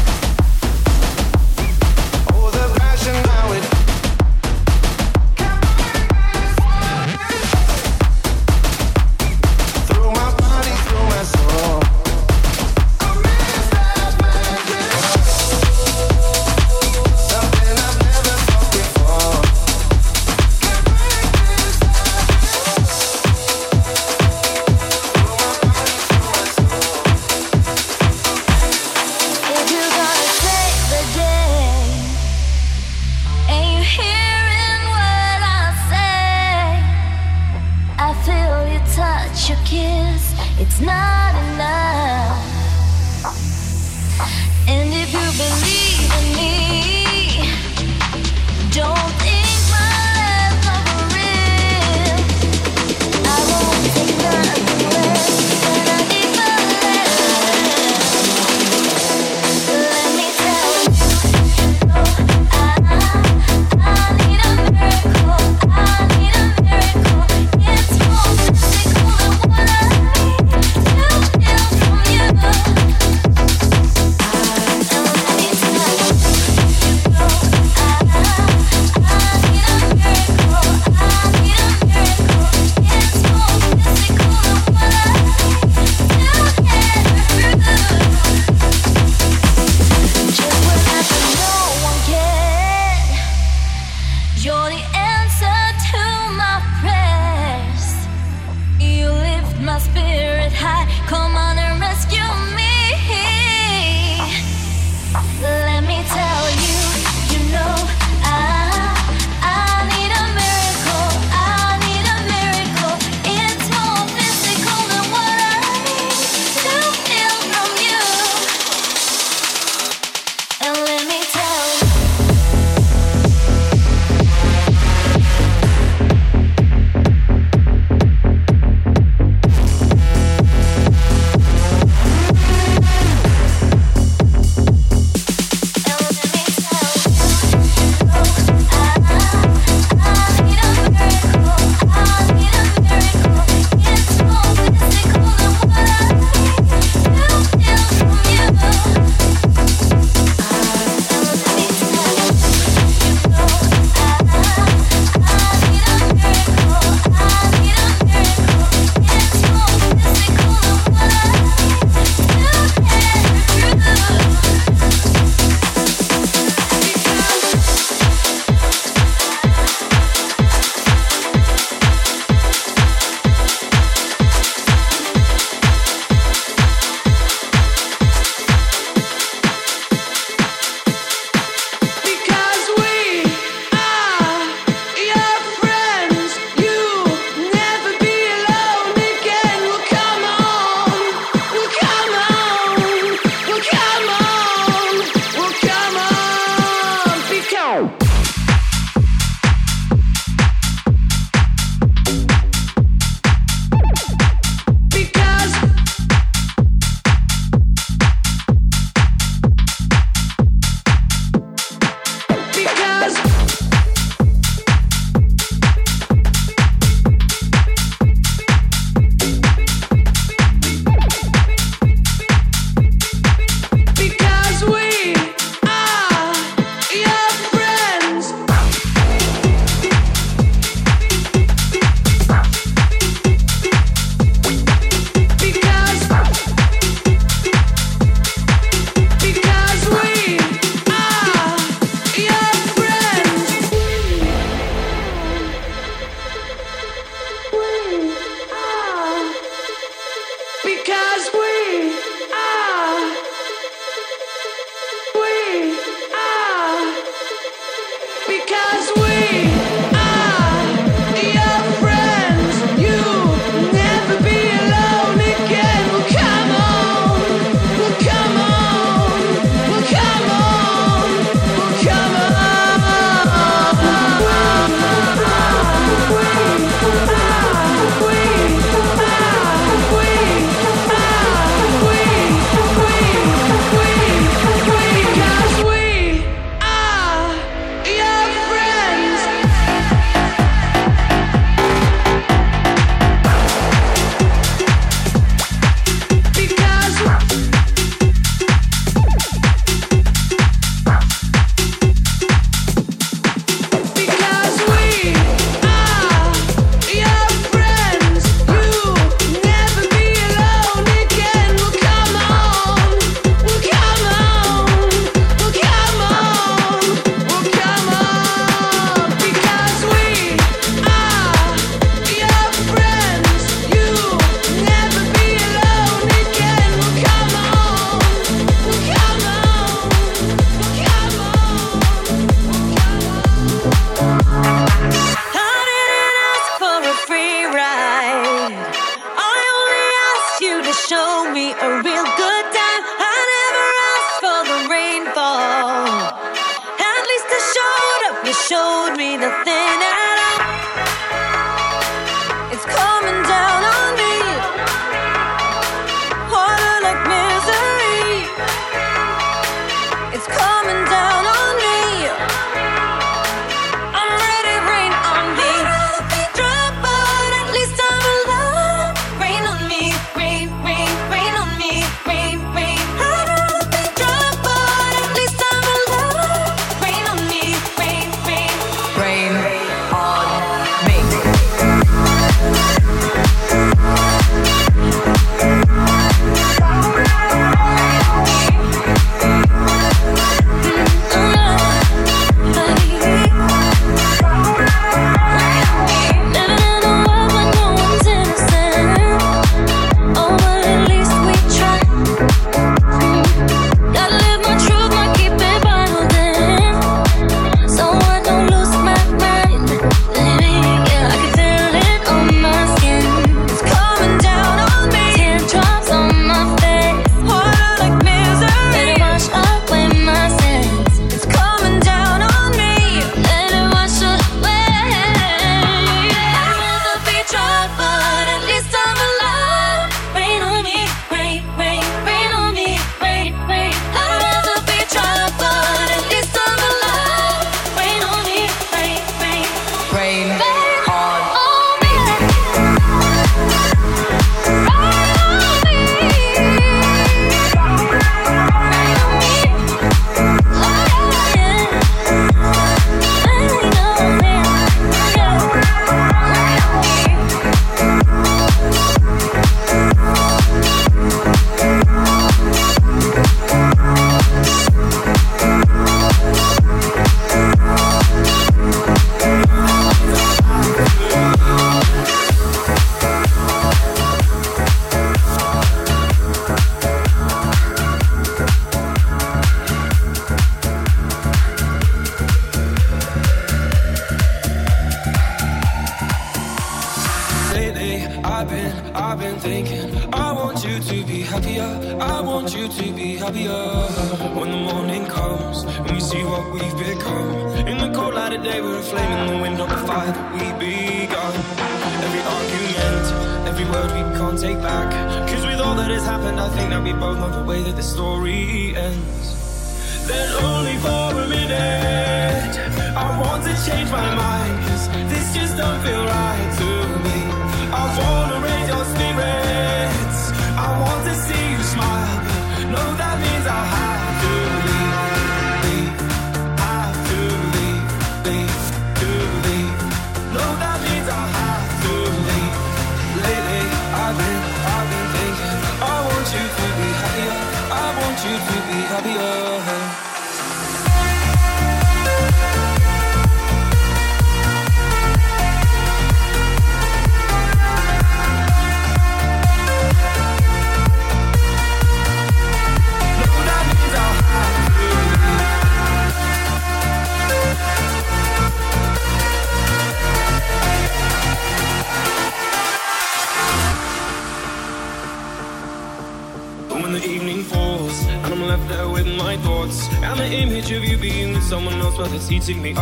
eating the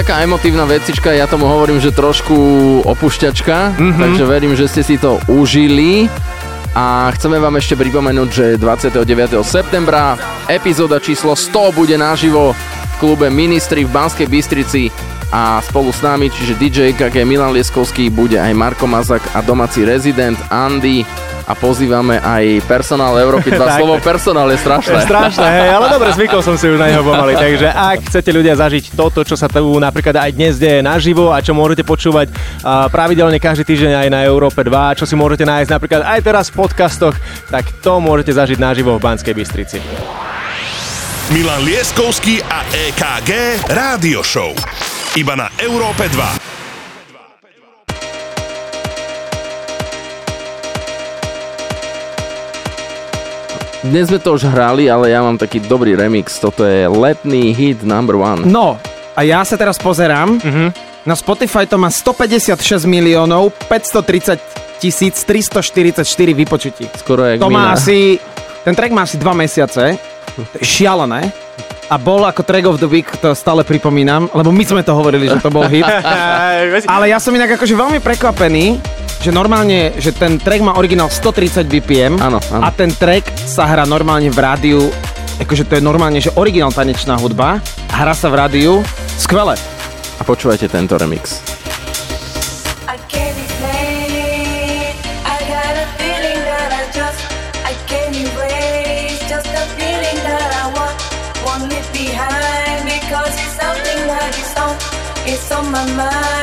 taká emotívna vecička, ja tomu hovorím, že trošku opušťačka, mm-hmm. takže verím, že ste si to užili. A chceme vám ešte pripomenúť, že 29. septembra epizóda číslo 100 bude naživo v klube Ministry v Banskej Bystrici a spolu s nami, čiže DJ KG Milan Lieskovský, bude aj Marko Mazak a domáci rezident Andy a pozývame aj personál Európy 2. Tak. Slovo personál je strašné. Strašné, hej, ale dobre, zvykol som si už na neho pomaly. Takže ak chcete ľudia zažiť toto, čo sa tu napríklad aj dnes deje naživo a čo môžete počúvať pravidelne každý týždeň aj na Európe 2, čo si môžete nájsť napríklad aj teraz v podcastoch, tak to môžete zažiť naživo v Banskej Bystrici. Milan Lieskovský a EKG Rádio Show. Iba na Európe 2. Dnes sme to už hrali, ale ja mám taký dobrý remix. Toto je letný hit number one. No, a ja sa teraz pozerám. Mhm. Na Spotify to má 156 miliónov 530 tisíc 344 vypočutí. Skoro jak To má Mina. asi... Ten track má asi 2 mesiace. Šialené. A bol ako track of the week, to stále pripomínam, lebo my sme to hovorili, že to bol hit. Ale ja som inak akože veľmi prekvapený, že normálne, že ten track má originál 130 BPM áno, áno. a ten track sa hrá normálne v rádiu, akože to je normálne, že originál tanečná hudba, hrá sa v rádiu, skvelé. A počúvajte tento remix. Explain. I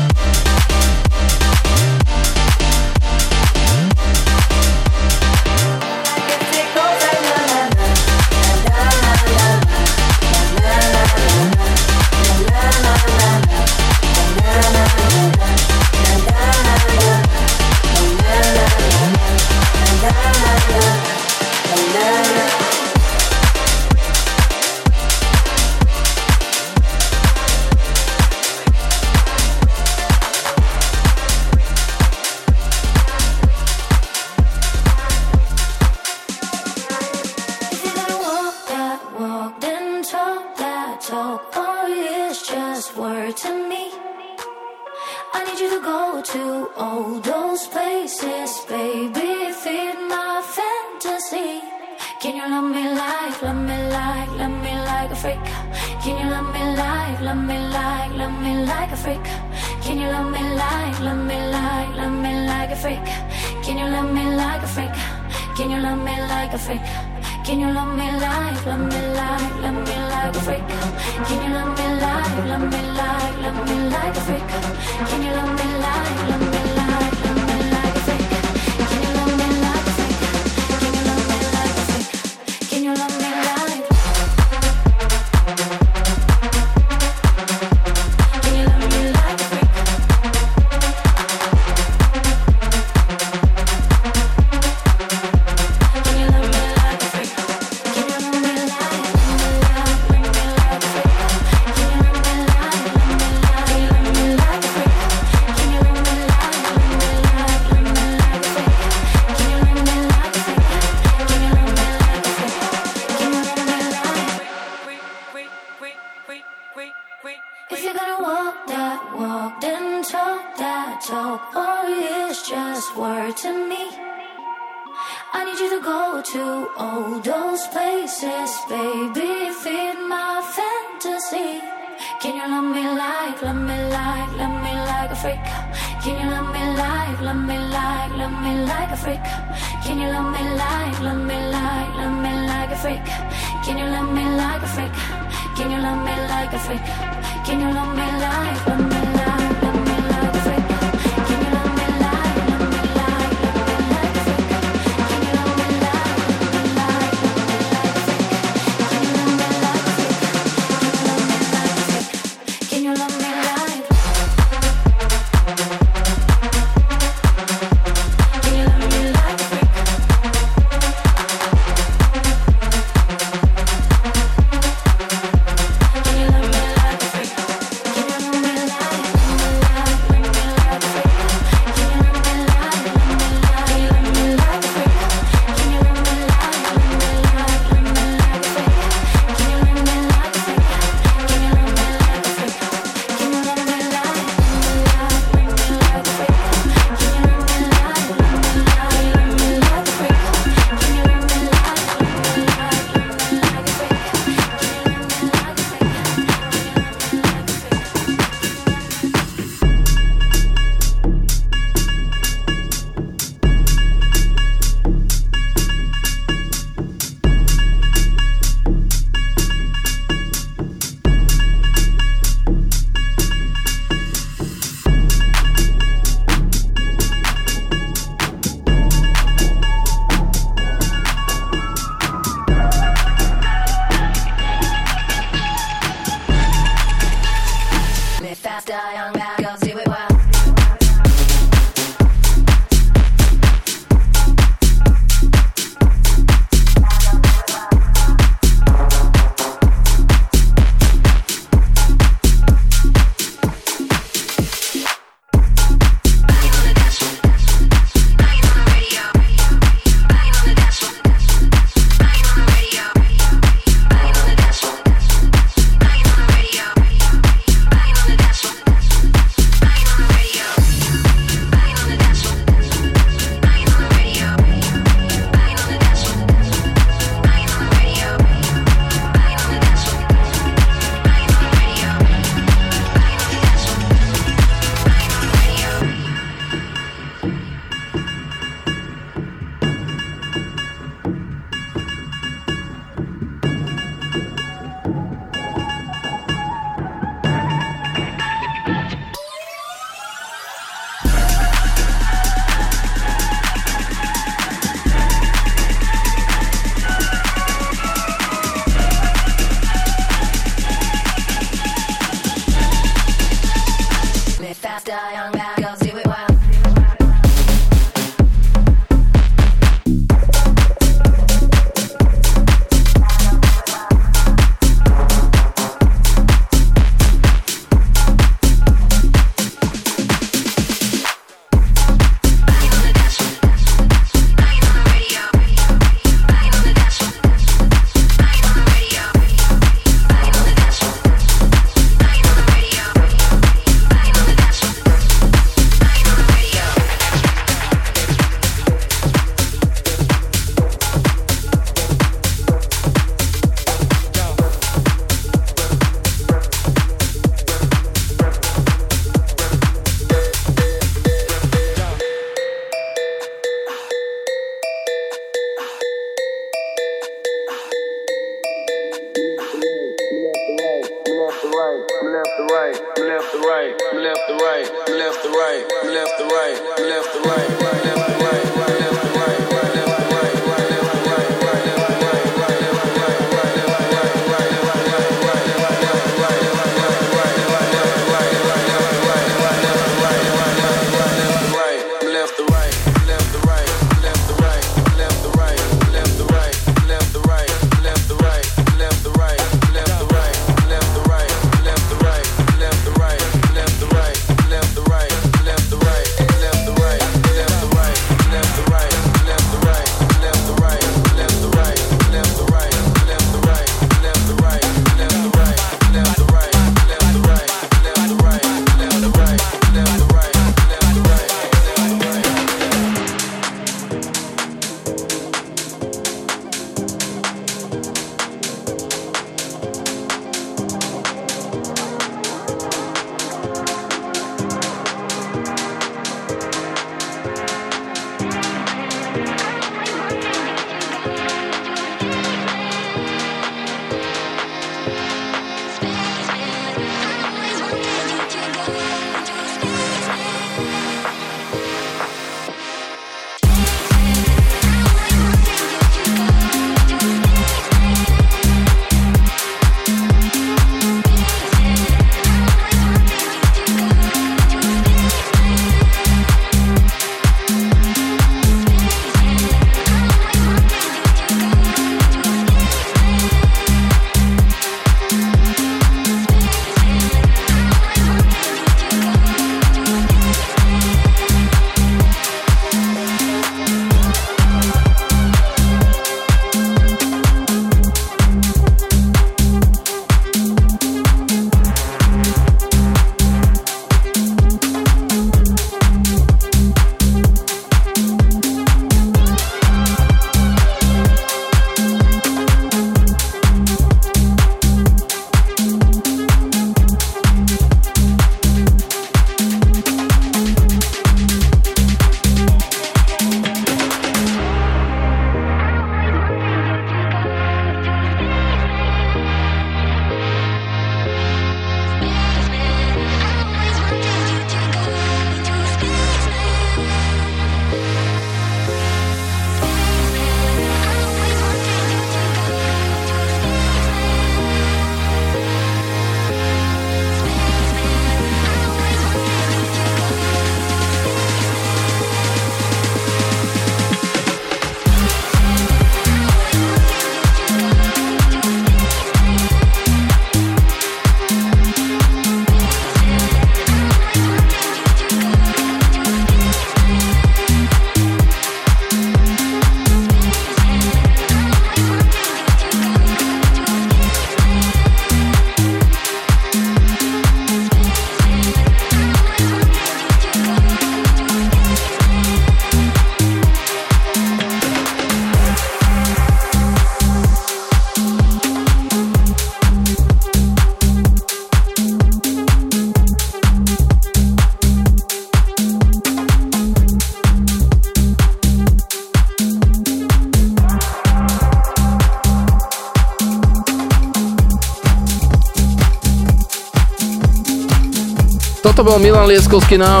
Bol Milan Lieskovský na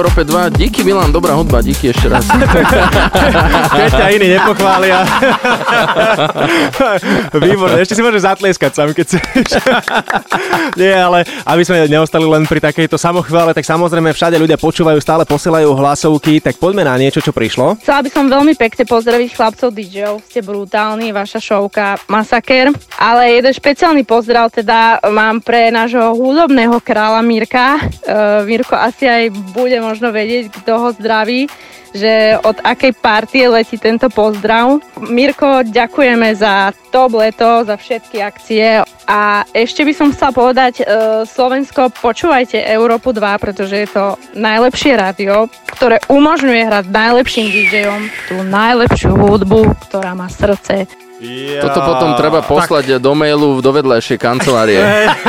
Európe 2. Díky Milan, dobrá hudba, díky ešte raz. Keď ťa iní nepochvália. Výborné, ešte si môžeš zatlieskať sám, keď chceš. Nie, ale aby sme neostali len pri takejto samochvále, tak samozrejme všade ľudia počúvajú, stále posielajú hlasovky, tak poďme na niečo, čo prišlo. Chcela by som veľmi pekne pozdraviť chlapcov DJov, ste brutálni, vaša šovka Masaker. Ale jeden špeciálny pozdrav teda mám pre nášho hudobného kráľa Mirka. Uh, Mirko asi aj bude možno vedieť, kto ho zdraví že od akej partie letí tento pozdrav. Mirko, ďakujeme za top leto, za všetky akcie a ešte by som chcela povedať, e, Slovensko, počúvajte Európu 2, pretože je to najlepšie rádio, ktoré umožňuje hrať najlepším DJom tú najlepšiu hudbu, ktorá má srdce. Ja, Toto potom treba poslať tak. do mailu do vedľajšej kancelárie.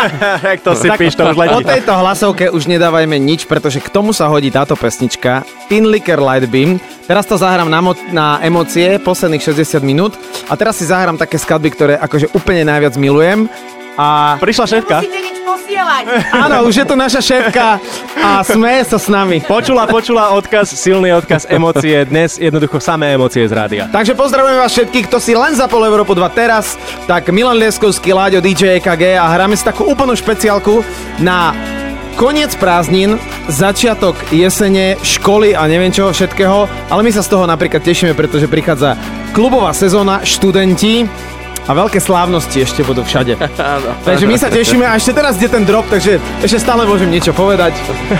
Jak to si píš, to už letí. Po tejto hlasovke už nedávajme nič, pretože k tomu sa hodí táto pesnička Tin Licker Light Beam. Teraz to zahrám na, mo- na emócie, posledných 60 minút. A teraz si zahrám také skladby, ktoré akože úplne najviac milujem. A... Prišla šéfka. Nič posielať. Áno, už je to naša šéfka a smeje sa s nami. Počula, počula odkaz, silný odkaz, emócie. Dnes jednoducho samé emócie z rádia. Takže pozdravujem vás všetkých, kto si len zapol Európu 2 teraz, tak Milan Lieskovský, Láďo, DJ EKG a hráme si takú úplnú špeciálku na koniec prázdnin, začiatok jesene, školy a neviem čoho všetkého, ale my sa z toho napríklad tešíme, pretože prichádza klubová sezóna, študenti a veľké slávnosti ešte budú všade. Takže my sa tešíme a ešte teraz ide ten drop, takže ešte stále môžem niečo povedať.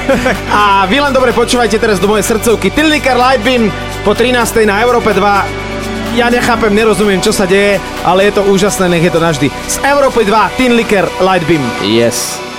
A vy len dobre počúvajte teraz do mojej srdcovky. Tilnikar Lightbeam po 13. na Európe 2. Ja nechápem, nerozumiem, čo sa deje, ale je to úžasné, nech je to navždy. Z Európy 2, Tin Licker Lightbeam. Yes.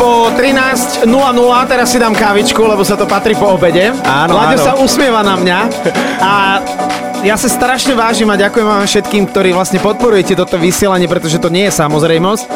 Po 13.00, teraz si dám kávičku, lebo sa to patrí po obede. Áno, Láďo áno. sa usmieva na mňa a ja sa strašne vážim a ďakujem vám všetkým, ktorí vlastne podporujete toto vysielanie, pretože to nie je samozrejmosť.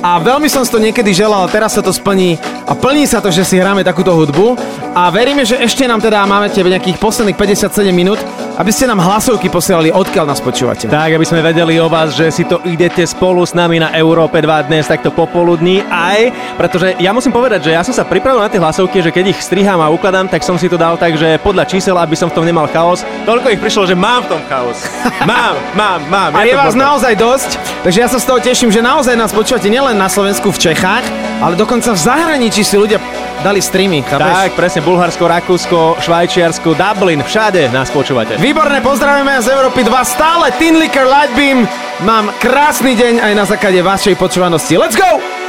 A veľmi som si to niekedy želal, teraz sa to splní a plní sa to, že si hráme takúto hudbu. A veríme, že ešte nám teda máme tie nejakých posledných 57 minút, aby ste nám hlasovky posielali, odkiaľ nás počúvate. Tak, aby sme vedeli o vás, že si to idete spolu s nami na Európe 2 dnes takto popoludní aj, pretože ja musím povedať, že ja som sa pripravil na tie hlasovky, že keď ich strihám a ukladám, tak som si to dal tak, že podľa čísel, aby som v tom nemal chaos. Toľko ich prišlo, že mám v tom chaos. Mám, mám, mám. A je vás blbé. naozaj dosť, takže ja sa z toho teším, že naozaj nás počúvate nielen na Slovensku, v Čechách, ale dokonca v zahraničí si ľudia dali streamy? Tak, presne, Bulharsko, Rakúsko, Švajčiarsko, Dublin, všade nás počúvate. Výborné, pozdravujeme z Európy 2, stále Tin Licker Lightbeam. Mám krásny deň aj na základe vašej počúvanosti. Let's go!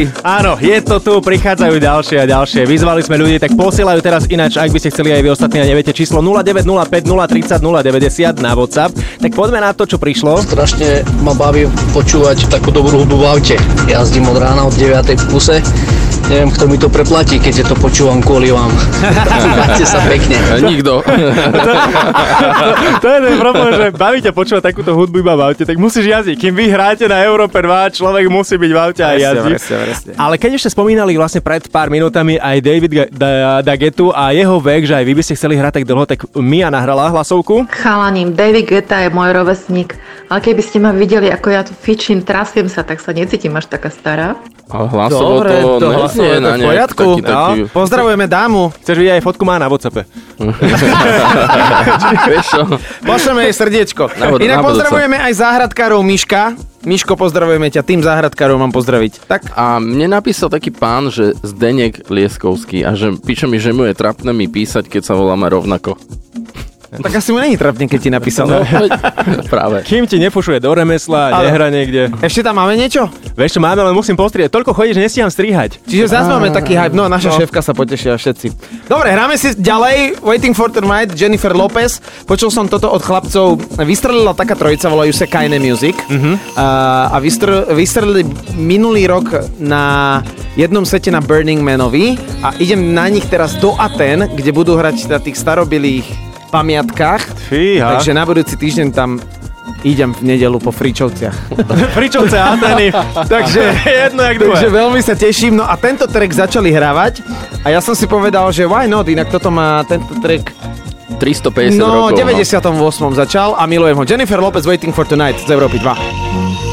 Áno, hlasovky. áno, je to tu, prichádzajú ďalšie a ďalšie. Vyzvali sme ľudí, tak posielajú teraz ináč, ak by ste chceli aj vy ostatní a neviete číslo 0905 030 090 na WhatsApp. Tak poďme na to, čo prišlo. Strašne ma baví počúvať takú dobrú hudbu v aute. Jazdím od rána od 9. v kuse. Neviem, kto mi to preplatí, keď to počúvam kvôli vám. Majte sa pekne. Nikto. to je ten problém, že baví ťa počúvať takúto hudbu iba v aute, tak musíš jazdiť. Kým vy hráte na Európe 2, človek musí byť v aute a presne, presne. Ale keď ešte spomínali vlastne pred pár minútami aj David Dagetu a jeho vek, že aj vy by ste chceli hrať tak dlho, tak Mia nahrala hlasovku. Chalaním, David Guetta je môj rovesník, ale keby ste ma videli, ako ja tu fičím, trasiem sa, tak sa necítim až taká stará. Ale hlasovo Dobre, to, to hlasovo je to na v poriadku. taký, taký... No, pozdravujeme dámu. Chceš vidieť aj fotku má na WhatsAppe. Pošleme jej srdiečko. Na Inak na pozdravujeme aj záhradkárov Miška. Miško, pozdravujeme ťa, tým záhradkárov mám pozdraviť. Tak A mne napísal taký pán, že Zdenek Lieskovský a že píše mi, že mu je trapné mi písať, keď sa voláme rovnako. Tak asi mu není trapne, keď ti napísal. No, práve. Kým ti nefušuje do remesla Ale- nehra niekde. Ešte tam máme niečo? Vieš čo, máme, len musím postrieť. Toľko chodí, že nestíham strihať. Čiže zase máme taký hype, no naša No. šéfka sa potešia všetci. Dobre, hráme si ďalej. Waiting for the Night, Jennifer Lopez. Počul som toto od chlapcov. Vystrelila taká trojica, volajú sa Kaine Music. Mhm. A, a vystr- vystrelili minulý rok na jednom sete na Burning Manovi a idem na nich teraz do Aten, kde budú hrať na tých starobilých pamiatkách. Fíha. Takže na budúci týždeň tam idem v nedelu po Fričovciach. Fričovce a Ateny. takže, Jedno jak druhé. takže veľmi sa teším. No a tento track začali hravať a ja som si povedal, že why not, inak toto má tento track 350 no, rokov. 98. začal a milujem ho. Jennifer Lopez Waiting for Tonight z Európy 2.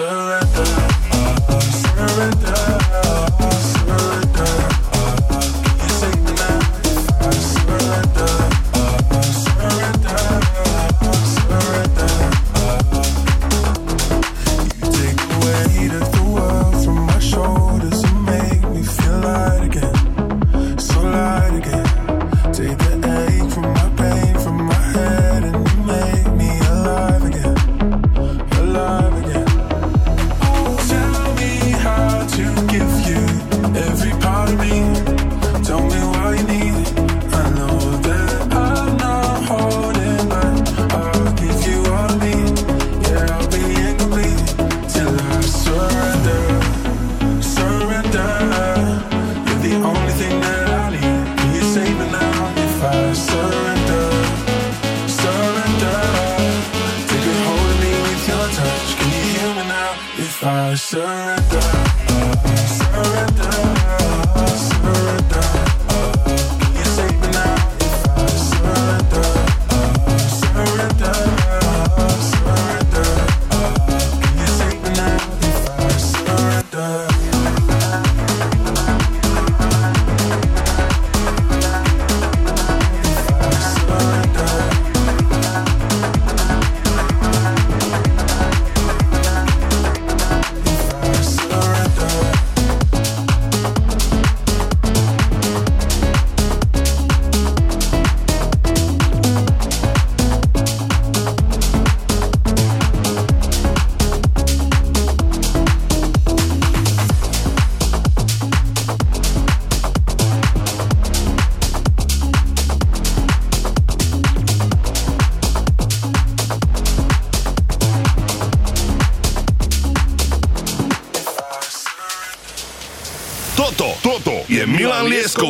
surround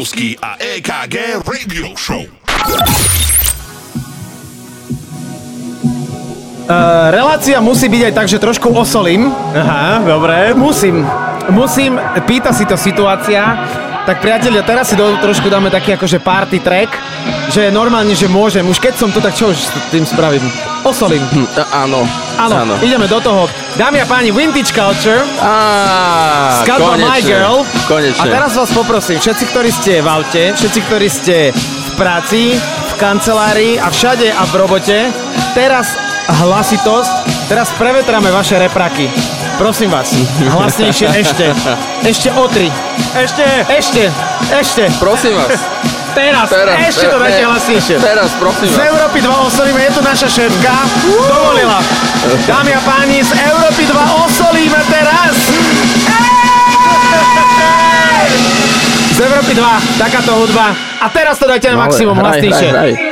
Liptovský a EKG Radio Show. Uh, relácia musí byť aj tak, že trošku osolím. Aha, dobre. Musím. Musím, pýta si to situácia. Tak priatelia, teraz si do, trošku dáme taký akože party track, že normálne, že môžem. Už keď som tu, tak čo už s tým spravím? Osolím. Hm. Áno, áno. ideme do toho. Dámy a páni, Vintage Culture, Á, skladba konečne, My Girl. Konečne. A teraz vás poprosím, všetci, ktorí ste v aute, všetci, ktorí ste v práci, v kancelárii a všade a v robote, teraz hlasitosť, teraz prevetrame vaše repraky. Prosím vás, hlasnejšie ešte. Ešte o tri. Ešte. Ešte. Ešte. Prosím vás. Teraz, teraz ešte to e, dajte e, hlasnejšie. Teraz, prosím vás. Z Európy 2 osolíme, je tu naša šéfka. Dovolila. Dámy a páni, z Európy 2 osolíme teraz. Z Európy 2, takáto hudba. A teraz to dajte na maximum hlasnejšie.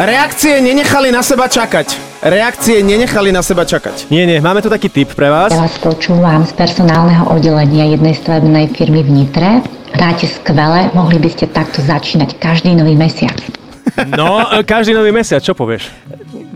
Reakcie nenechali na seba čakať. Reakcie nenechali na seba čakať. Nie, nie, máme tu taký tip pre vás. Ja vás počúvam z personálneho oddelenia jednej stavebnej firmy v Nitre. Hráte skvele, mohli by ste takto začínať každý nový mesiac. No, každý nový mesiac, čo povieš?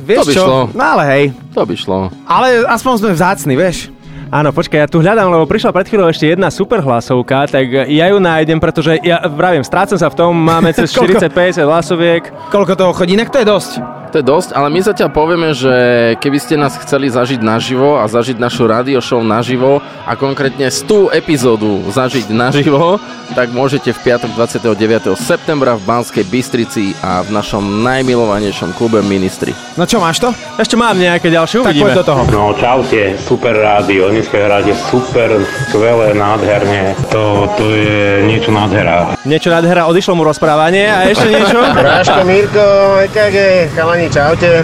Vieš To by čo? šlo. No ale hej. To by šlo. Ale aspoň sme vzácni, vieš. Áno, počkaj, ja tu hľadám, lebo prišla pred chvíľou ešte jedna super hlasovka, tak ja ju nájdem, pretože ja vravím, strácam sa v tom, máme cez Koľko? 40-50 hlasoviek. Koľko toho chodí? Inak to je dosť. To je dosť, ale my zatiaľ povieme, že keby ste nás chceli zažiť naživo a zažiť našu radio show naživo a konkrétne 100 epizódu zažiť naživo, tak môžete v piatok 29. septembra v Banskej Bystrici a v našom najmilovanejšom klube Ministry. No čo, máš to? Ešte mám nejaké ďalšie, Tak uvidíme. poď do toho. No čaute, super rádio, dneska hráte super, skvelé, nádherne, to, to je niečo nádhera. Niečo nádhera, odišlo mu rozprávanie a ešte niečo? Ráško, Mirko, EKG, chalani, čaute.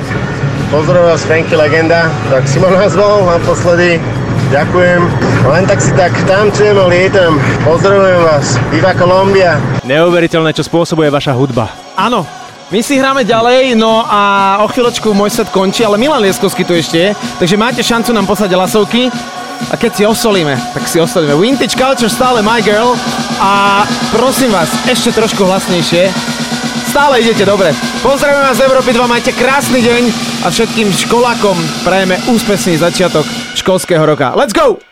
Pozdravujem vás Franky Legenda, tak si ma nazval naposledy. Ďakujem. Len tak si tak tancujem a lietam. Pozdravujem vás. Viva Colombia. Neuveriteľné, čo spôsobuje vaša hudba. Áno. My si hráme ďalej, no a o chvíľočku môj set končí, ale Milan Lieskovský tu ešte je, takže máte šancu nám poslať hlasovky. A keď si osolíme, tak si osolíme. Vintage Culture stále My Girl a prosím vás, ešte trošku hlasnejšie. Stále idete dobre. Pozdravujem vás z Európy 2, majte krásny deň a všetkým školákom prajeme úspešný začiatok školského roka. Let's go!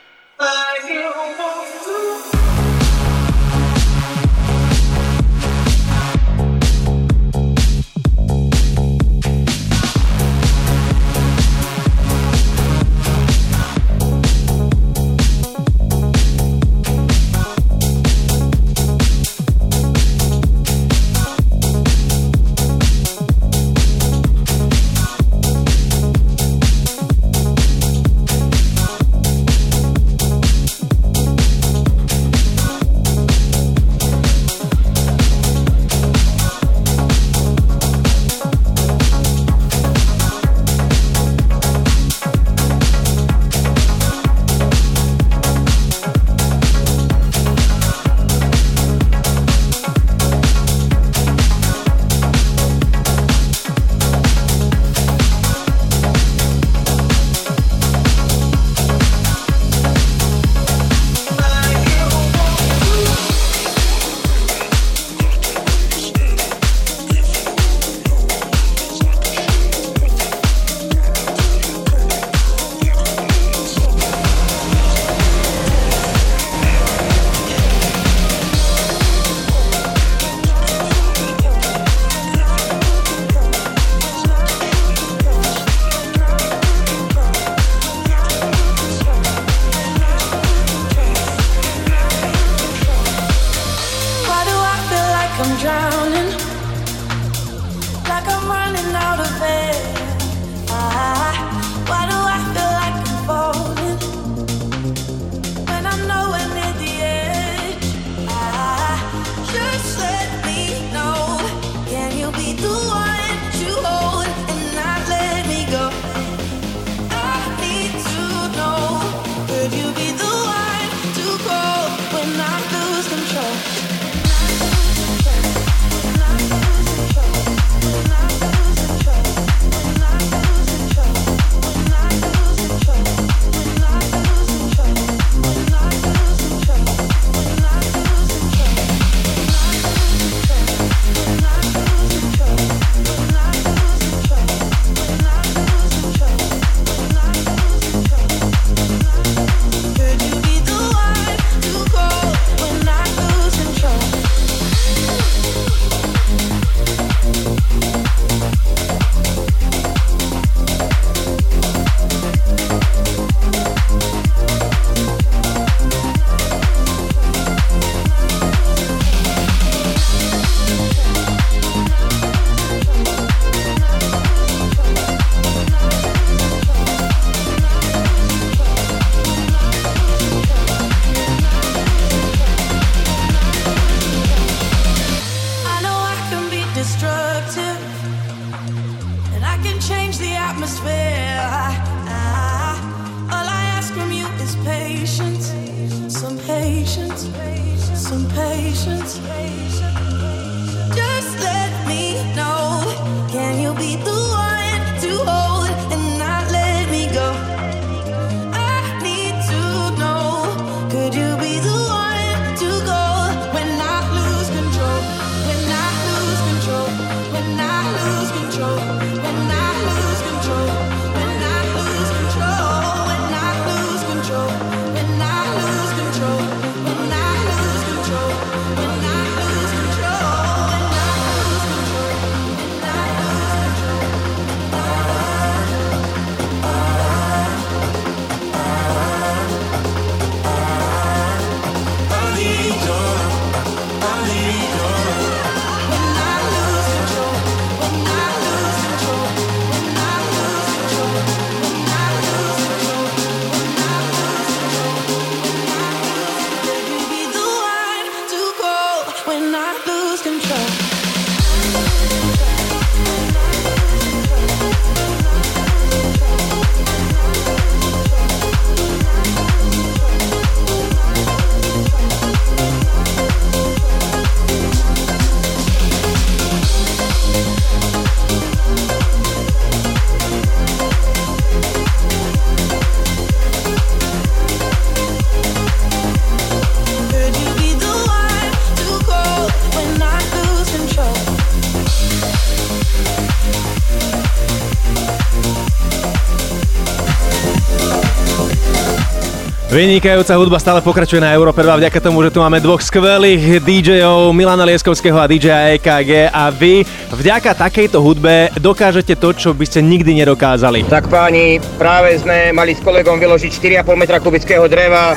Vynikajúca hudba stále pokračuje na Európe 2 vďaka tomu, že tu máme dvoch skvelých DJov, Milana Lieskovského a DJ EKG a vy vďaka takejto hudbe dokážete to, čo by ste nikdy nedokázali. Tak páni, práve sme mali s kolegom vyložiť 4,5 metra kubického dreva.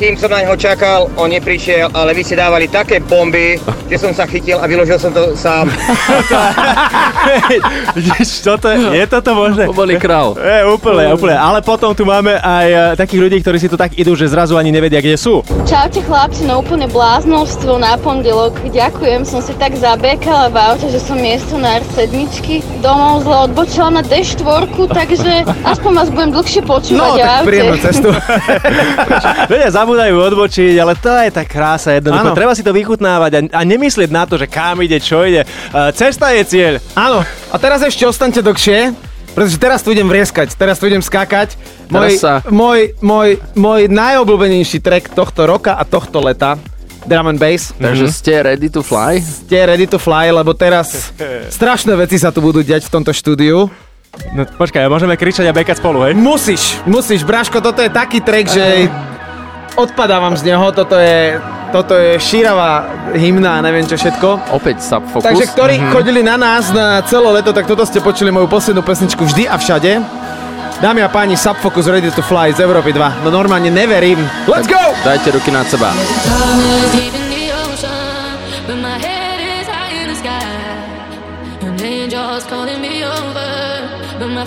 Kým som na neho čakal, on neprišiel, ale vy ste dávali také bomby, že som sa chytil a vyložil som to sám. Vidíš, toto je, je toto možné? To boli král. Je, úplne, úplne. Ale potom tu máme aj eh, takých ľudí, ktorí si tu tak idú, že zrazu ani nevedia, kde sú. Čaute chlapci, no úplne bláznovstvo na pondelok. Ďakujem, som si tak zabekala v aute, že som miesto na R7 domov zle odbočila na D4, takže aspoň vás budem dlhšie počúvať No, v tak aute. príjemnú cestu. Ľudia zabúdajú odbočiť, ale to je tá krása jednoducho. Áno. Treba si to vychutnávať a, a nemyslieť na to, že kam ide, čo ide. Eh, Cesta je cieľ. Áno, a teraz ešte ostaňte dlhšie, pretože teraz tu idem vrieskať, teraz tu idem skákať. Môj, sa- môj, môj, môj najobľúbenejší track tohto roka a tohto leta, Drum and Bass. Takže ste ready to fly? Ste ready to fly, lebo teraz strašné veci sa tu budú diať v tomto štúdiu. No počkaj, môžeme kričať a bekať spolu, hej? Musíš, musíš, Braško, toto je taký track, že odpadávam z neho, toto je, toto je šíravá hymna a neviem čo všetko. Opäť Subfocus. Takže ktorí Mhm. chodili na nás na celé leto, tak toto ste počuli moju poslednú pesničku vždy a všade. Dámy a páni, Subfocus Ready to Fly z Európy 2. No normálne neverím. Let's go! Dajte ruky nad seba. But my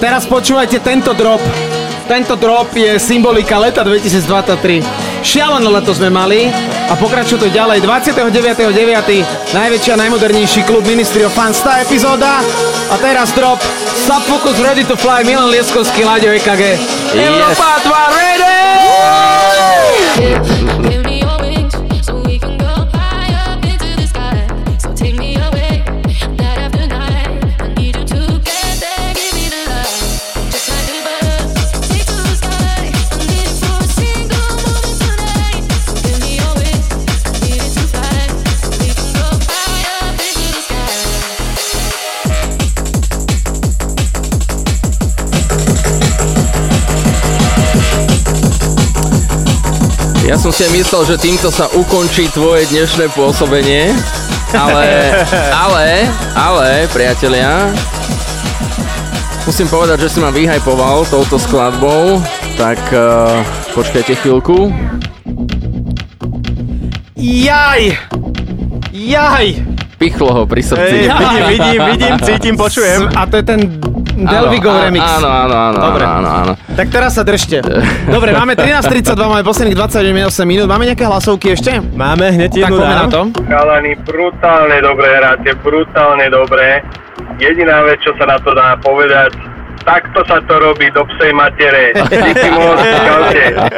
teraz počúvajte tento drop. Tento drop je symbolika leta 2023. Šialené leto sme mali a pokračuje to ďalej. 29.9. najväčší a najmodernejší klub Ministry of Fun, tá epizóda. A teraz drop Subfocus Ready to Fly, Milan Lieskovský, Láďo EKG. Európa 2 ready! Ja som si myslel, že týmto sa ukončí tvoje dnešné pôsobenie, ale, ale, ale, priatelia, musím povedať, že si ma vyhajpoval touto skladbou, tak uh, počkajte chvíľku. Jaj! Jaj! Pichlo ho pri srdci. Ej, vidím, vidím, vidím, cítim, počujem. A to je ten Delvigov Áno, remix. Áno, áno, áno, Dobre. áno, áno. Tak teraz sa držte. Dobre, máme 13.32, máme posledných 28 minút. Máme nejaké hlasovky ešte? Máme, hneď Tak jednu poďme na to. Chalani, brutálne dobre hráte, brutálne dobre. Jediná vec, čo sa na to dá povedať, takto sa to robí do psej matere. Díky moc.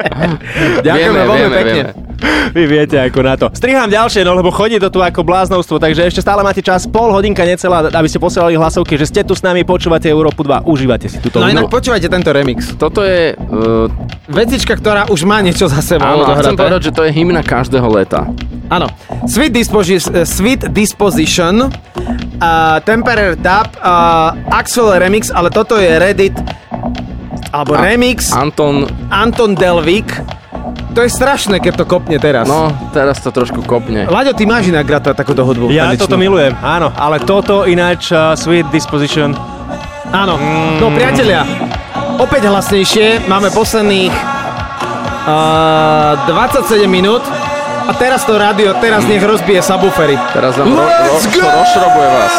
Ďakujeme veľmi pekne. vieme. Vy viete ako na to. Strihám ďalšie, no lebo chodí to tu ako bláznovstvo, takže ešte stále máte čas, pol hodinka necelá, aby ste posielali hlasovky, že ste tu s nami, počúvate Európu 2, užívate si túto No inak počúvajte tento remix. Toto je... Uh, Vecička, ktorá už má niečo za sebou áno, a chcem povedať, že to je hymna každého leta. Áno. Sweet, Disposi- eh, Sweet Disposition, uh, Temporary Dub, uh, Axel Remix, ale toto je Reddit, alebo A- Remix, Anton, Anton Delvik. To je strašné, keď to kopne teraz. no, teraz to trošku kopne. Laďo, ty máš inak rád takúto hudbu. Ja tanečnú. toto milujem, áno, ale toto ináč uh, Sweet Disposition. Áno. No priatelia, opäť hlasnejšie, máme posledných uh, 27 minút a teraz to rádio, teraz nech rozbije subwoofery. Teraz vám ro- ro- rozšrobuje vás.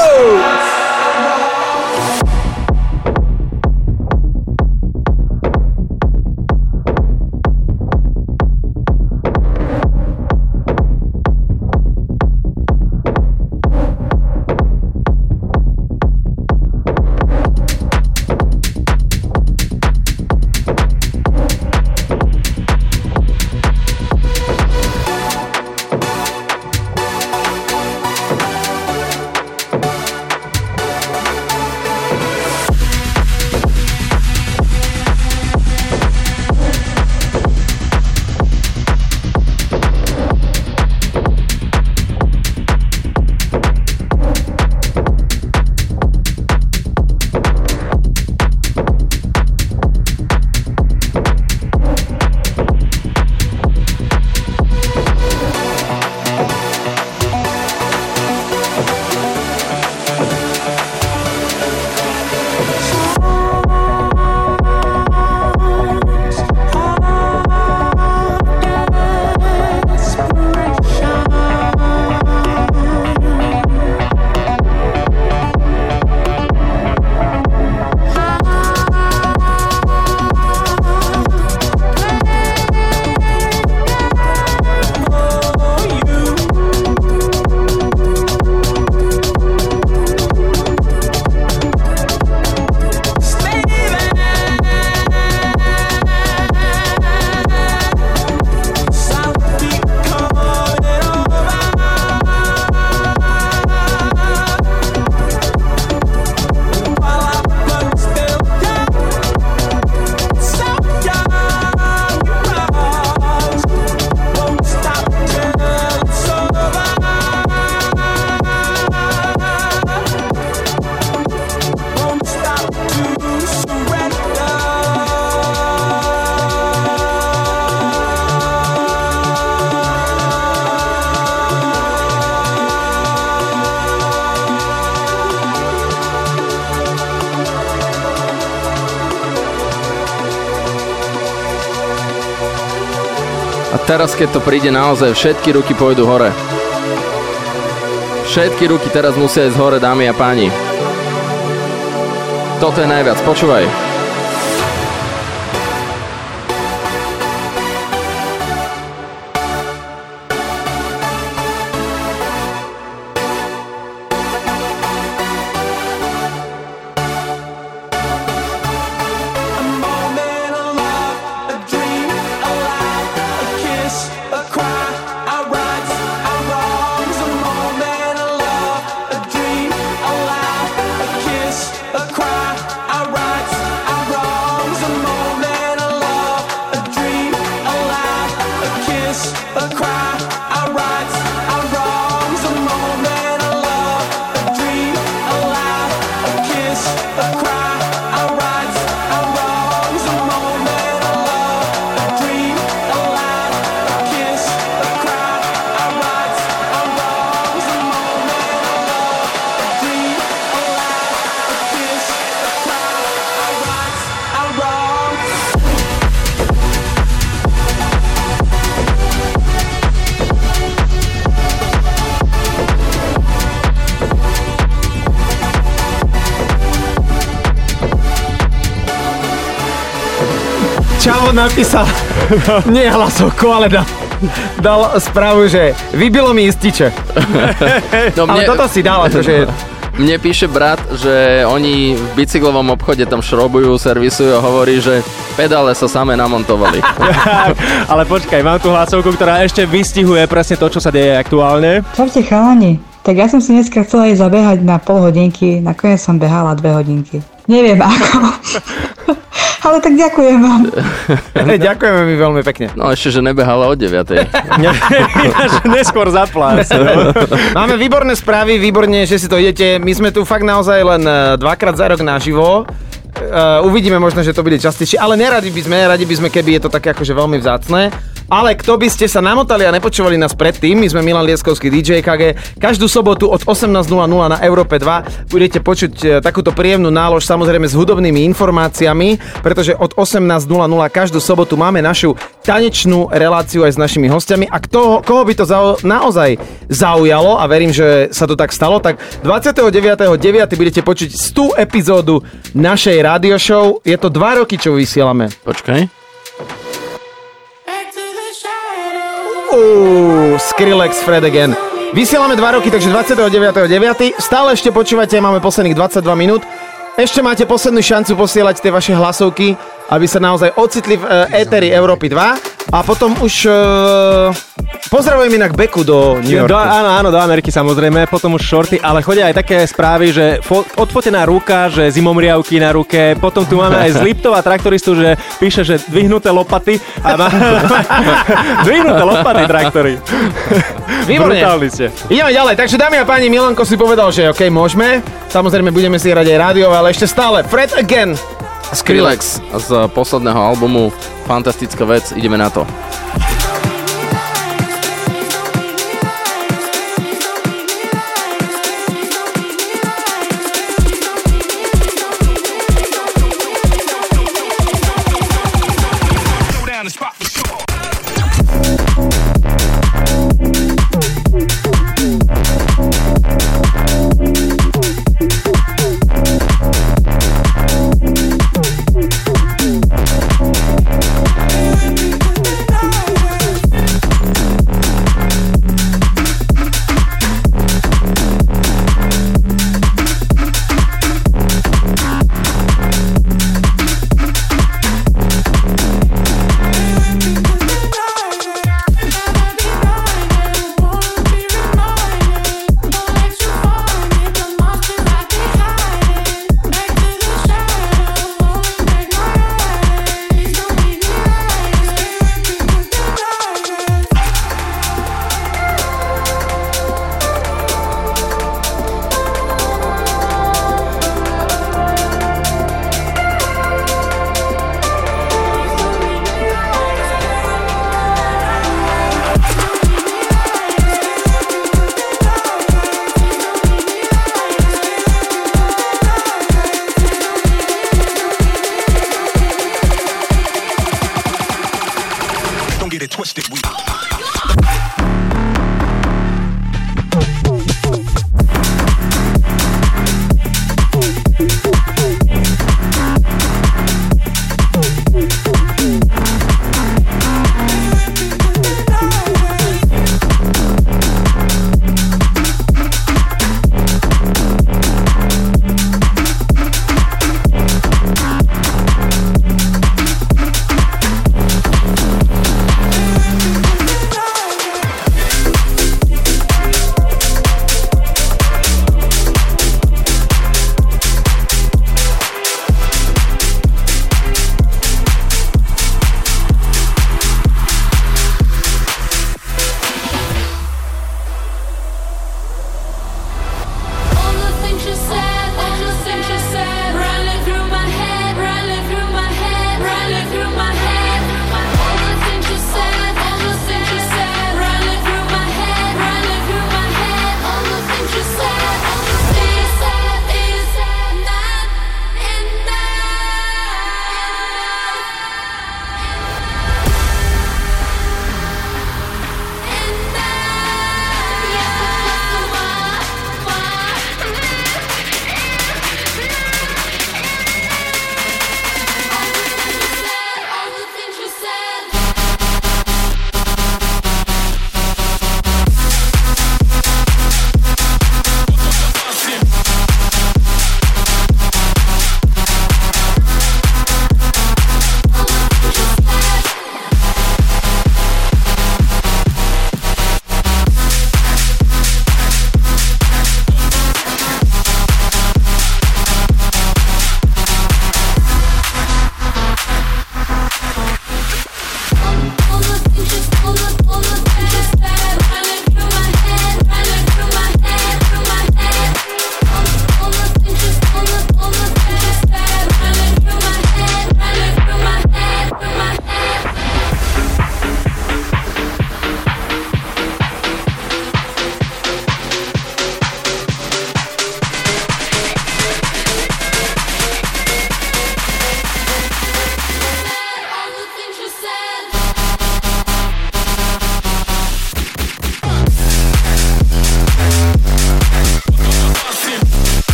Keď to príde naozaj, všetky ruky pôjdu hore. Všetky ruky teraz musia ísť hore, dámy a páni. Toto je najviac, počúvaj. nie hlasovku, ale dal, dal správu, že vybilo mi ističe. No ale toto si dal, akože Mne píše brat, že oni v bicyklovom obchode tam šrobujú, servisujú a hovorí, že pedále sa same namontovali. Ale počkaj, mám tu hlasovku, ktorá ešte vystihuje presne to, čo sa deje aktuálne. Čaute chalani, tak ja som si dneska chcela ísť zabehať na pol hodinky, nakoniec som behala dve hodinky. Neviem ako. Ale tak ďakujem vám. Ďakujeme mi veľmi pekne. No ešte, že nebehala od 9. Neskôr zaplás. Máme výborné správy, výborne, že si to idete. My sme tu fakt naozaj len e, dvakrát za rok naživo. Uh, uvidíme možno, že to bude častejšie, ale neradi by sme, radi by sme, keby je to také akože veľmi vzácne. Ale kto by ste sa namotali a nepočúvali nás predtým, my sme Milan Lieskovský DJ KG. Každú sobotu od 18.00 na Európe 2 budete počuť e, takúto príjemnú nálož samozrejme s hudobnými informáciami, pretože od 18.00 každú sobotu máme našu tanečnú reláciu aj s našimi hostiami. A kto, koho by to zau, naozaj zaujalo, a verím, že sa to tak stalo, tak 29.9. budete počuť 100 epizódu našej radio show. Je to 2 roky, čo vysielame. Počkaj. Uuu, Skrillex, Fred again. Vysielame 2 roky, takže 29.9. Stále ešte počúvate, máme posledných 22 minút. Ešte máte poslednú šancu posielať tie vaše hlasovky, aby sa naozaj ocitli v uh, éteri Európy 2. A potom už... Uh, pozdravujem inak Beku do New Yorku. Do, áno, áno, do Ameriky samozrejme, potom už shorty, ale chodia aj také správy, že fo- odfotená ruka, že zimomriavky na ruke, potom tu máme aj z Liptova traktoristu, že píše, že dvihnuté lopaty a má... dvihnuté lopaty traktory. Výborne. Brutálni ste. Ideme ďalej, takže dámy a páni, Milanko si povedal, že OK, môžeme. Samozrejme budeme si hrať aj rádio, ale ešte stále Fred Again. Skrillex z posledného albumu. Fantastická vec, ideme na to.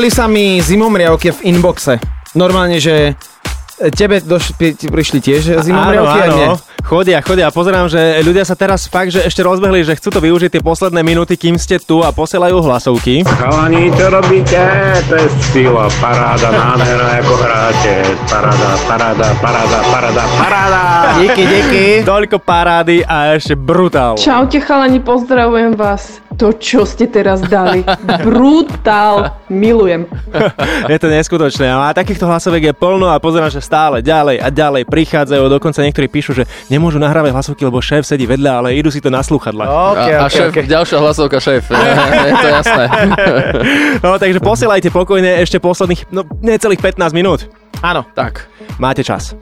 Rozbehli sa mi zimomriavky v inboxe. Normálne, že tebe doš, prišli tiež zimomriavky áno, a mne. áno. Chodia, chodia. Pozerám, že ľudia sa teraz fakt, že ešte rozbehli, že chcú to využiť tie posledné minúty, kým ste tu a posielajú hlasovky. Chalani, čo robíte? To je sila, paráda, nádhera, ako hráte. Paráda, paráda, paráda, paráda, paráda. Díky, díky. Toľko parády a ešte brutál. Čaute chalani, pozdravujem vás. To, čo ste teraz dali, brutál, milujem. je to neskutočné. A takýchto hlasovek je plno a pozerám, že stále ďalej a ďalej prichádzajú. Dokonca niektorí píšu, že nemôžu nahrávať hlasovky, lebo šéf sedí vedľa, ale idú si to na slúchadla. Okay, a, a šéf, ďalšia hlasovka šéf, je to jasné. no, takže posielajte pokojne ešte posledných, no necelých 15 minút. Áno. Tak, máte čas.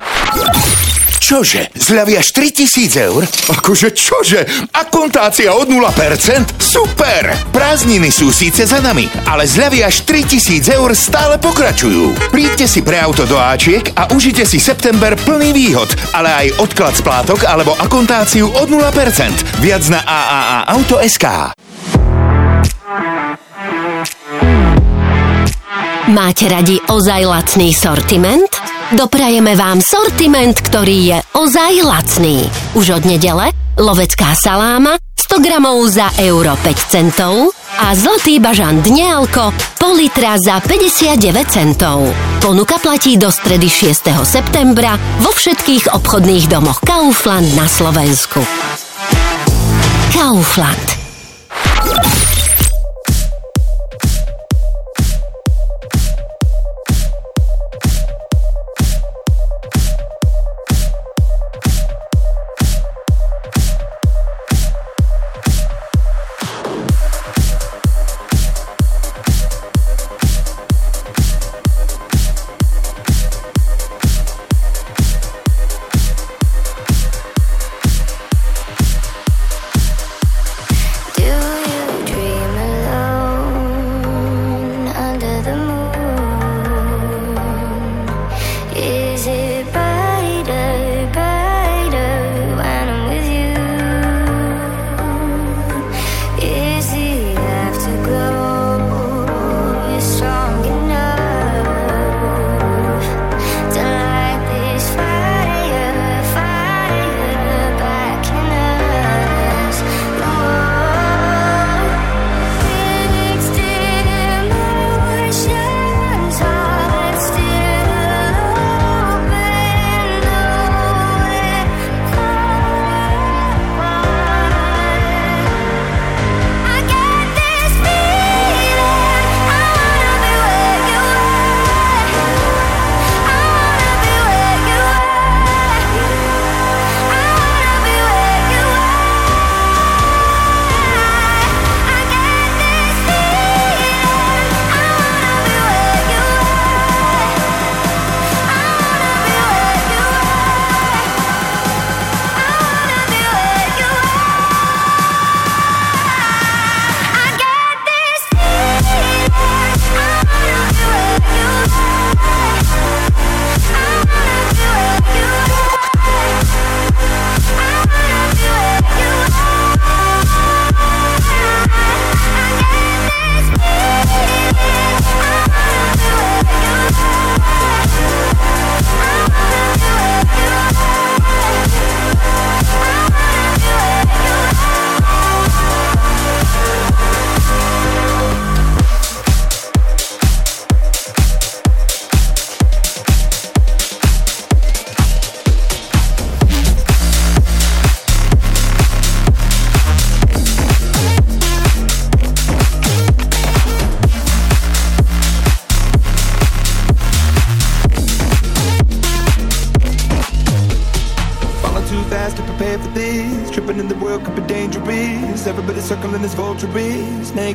Čože? Zľavy až 3000 eur? Akože čože? Akontácia od 0%? Super! Prázdniny sú síce za nami, ale zľavy až 3000 eur stále pokračujú. Príďte si pre auto do Ačiek a užite si september plný výhod, ale aj odklad splátok alebo akontáciu od 0%. Viac na AAA.auto.sk Máte radi ozaj lacný sortiment? Doprajeme vám sortiment, ktorý je ozaj lacný. Už od nedele lovecká saláma 100 gramov za euro 5 centov a zlatý bažant dnealko pol litra za 59 centov. Ponuka platí do stredy 6. septembra vo všetkých obchodných domoch Kaufland na Slovensku. Kaufland.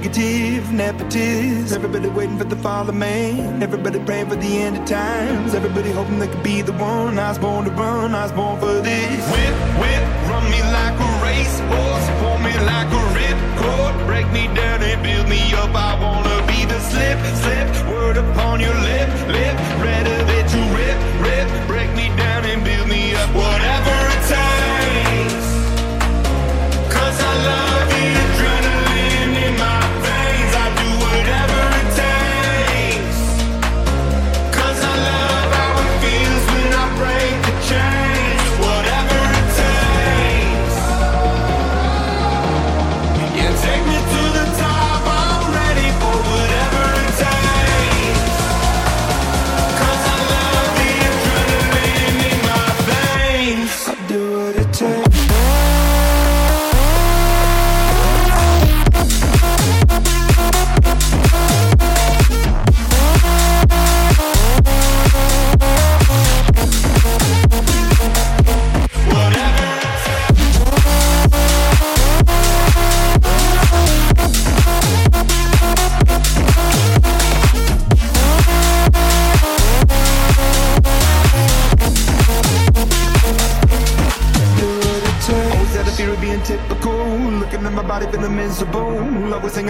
Negative, nepotist. Everybody waiting for the fall of man. Everybody praying for the end of times. Everybody hoping they could be the one. I was born to run, I was born for this. Whip, whip, run me like a racehorse. Pull me like a ripcord. Break me down and build me up. I wanna be the slip, slip. Word upon your lip, lip. Ready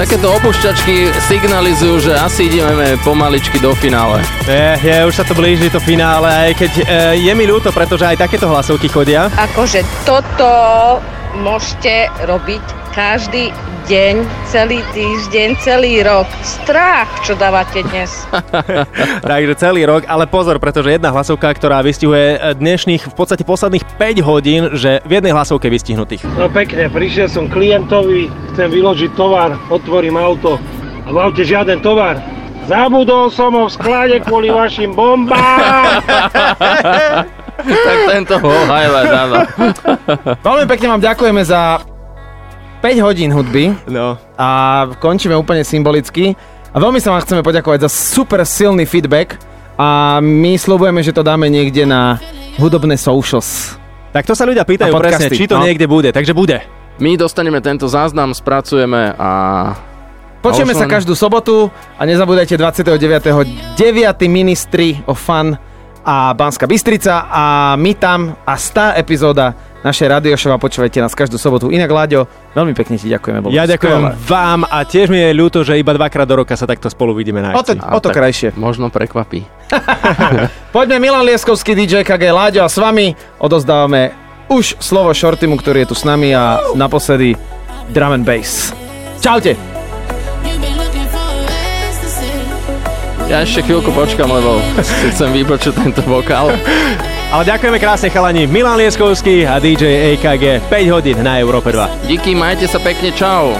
Takéto opušťačky signalizujú, že asi ideme pomaličky do finále. Je, je, už sa to blíži to finále, aj keď e, je mi ľúto, pretože aj takéto hlasovky chodia. Akože toto môžete robiť každý deň, celý týždeň, celý rok. Strach, čo dávate dnes. Takže celý rok, ale pozor, pretože jedna hlasovka, ktorá vystihuje eh, dnešných, v podstate posledných 5 hodín, že v jednej hlasovke vystihnutých. No pekne, prišiel som klientovi, chcem vyložiť tovar, otvorím auto a v aute žiaden tovar. Zabudol som ho v sklade kvôli vašim bombám. tak tento ho hajla dáva. Veľmi pekne vám ďakujeme za 5 hodín hudby. No. A končíme úplne symbolicky. A veľmi sa vám chceme poďakovať za super silný feedback a my slúbujeme, že to dáme niekde na hudobné socials. Tak to sa ľudia pýtajú presne, či to no. niekde bude, takže bude. My dostaneme tento záznam, spracujeme a... Počujeme a len... sa každú sobotu a nezabúdajte 29.9. ministri o fan a Banská Bystrica a my tam a 100 epizóda našej radio show a počúvajte nás každú sobotu. Inak Láďo, veľmi pekne ti ďakujeme. Bolo Ja ďakujem skvelé. vám a tiež mi je ľúto, že iba dvakrát do roka sa takto spolu vidíme na O to, akcii. o to krajšie. Možno prekvapí. Poďme Milan Lieskovský, DJ KG Láďo a s vami odozdávame už slovo Shortimu, ktorý je tu s nami a naposledy drum and bass. Čaute! Ja ešte chvíľku počkam, lebo chcem vypočuť tento vokál. Ale ďakujeme krásne chalani. Milan Lieskovský a DJ AKG 5 hodín na Európe 2. Díky, majte sa pekne, čau.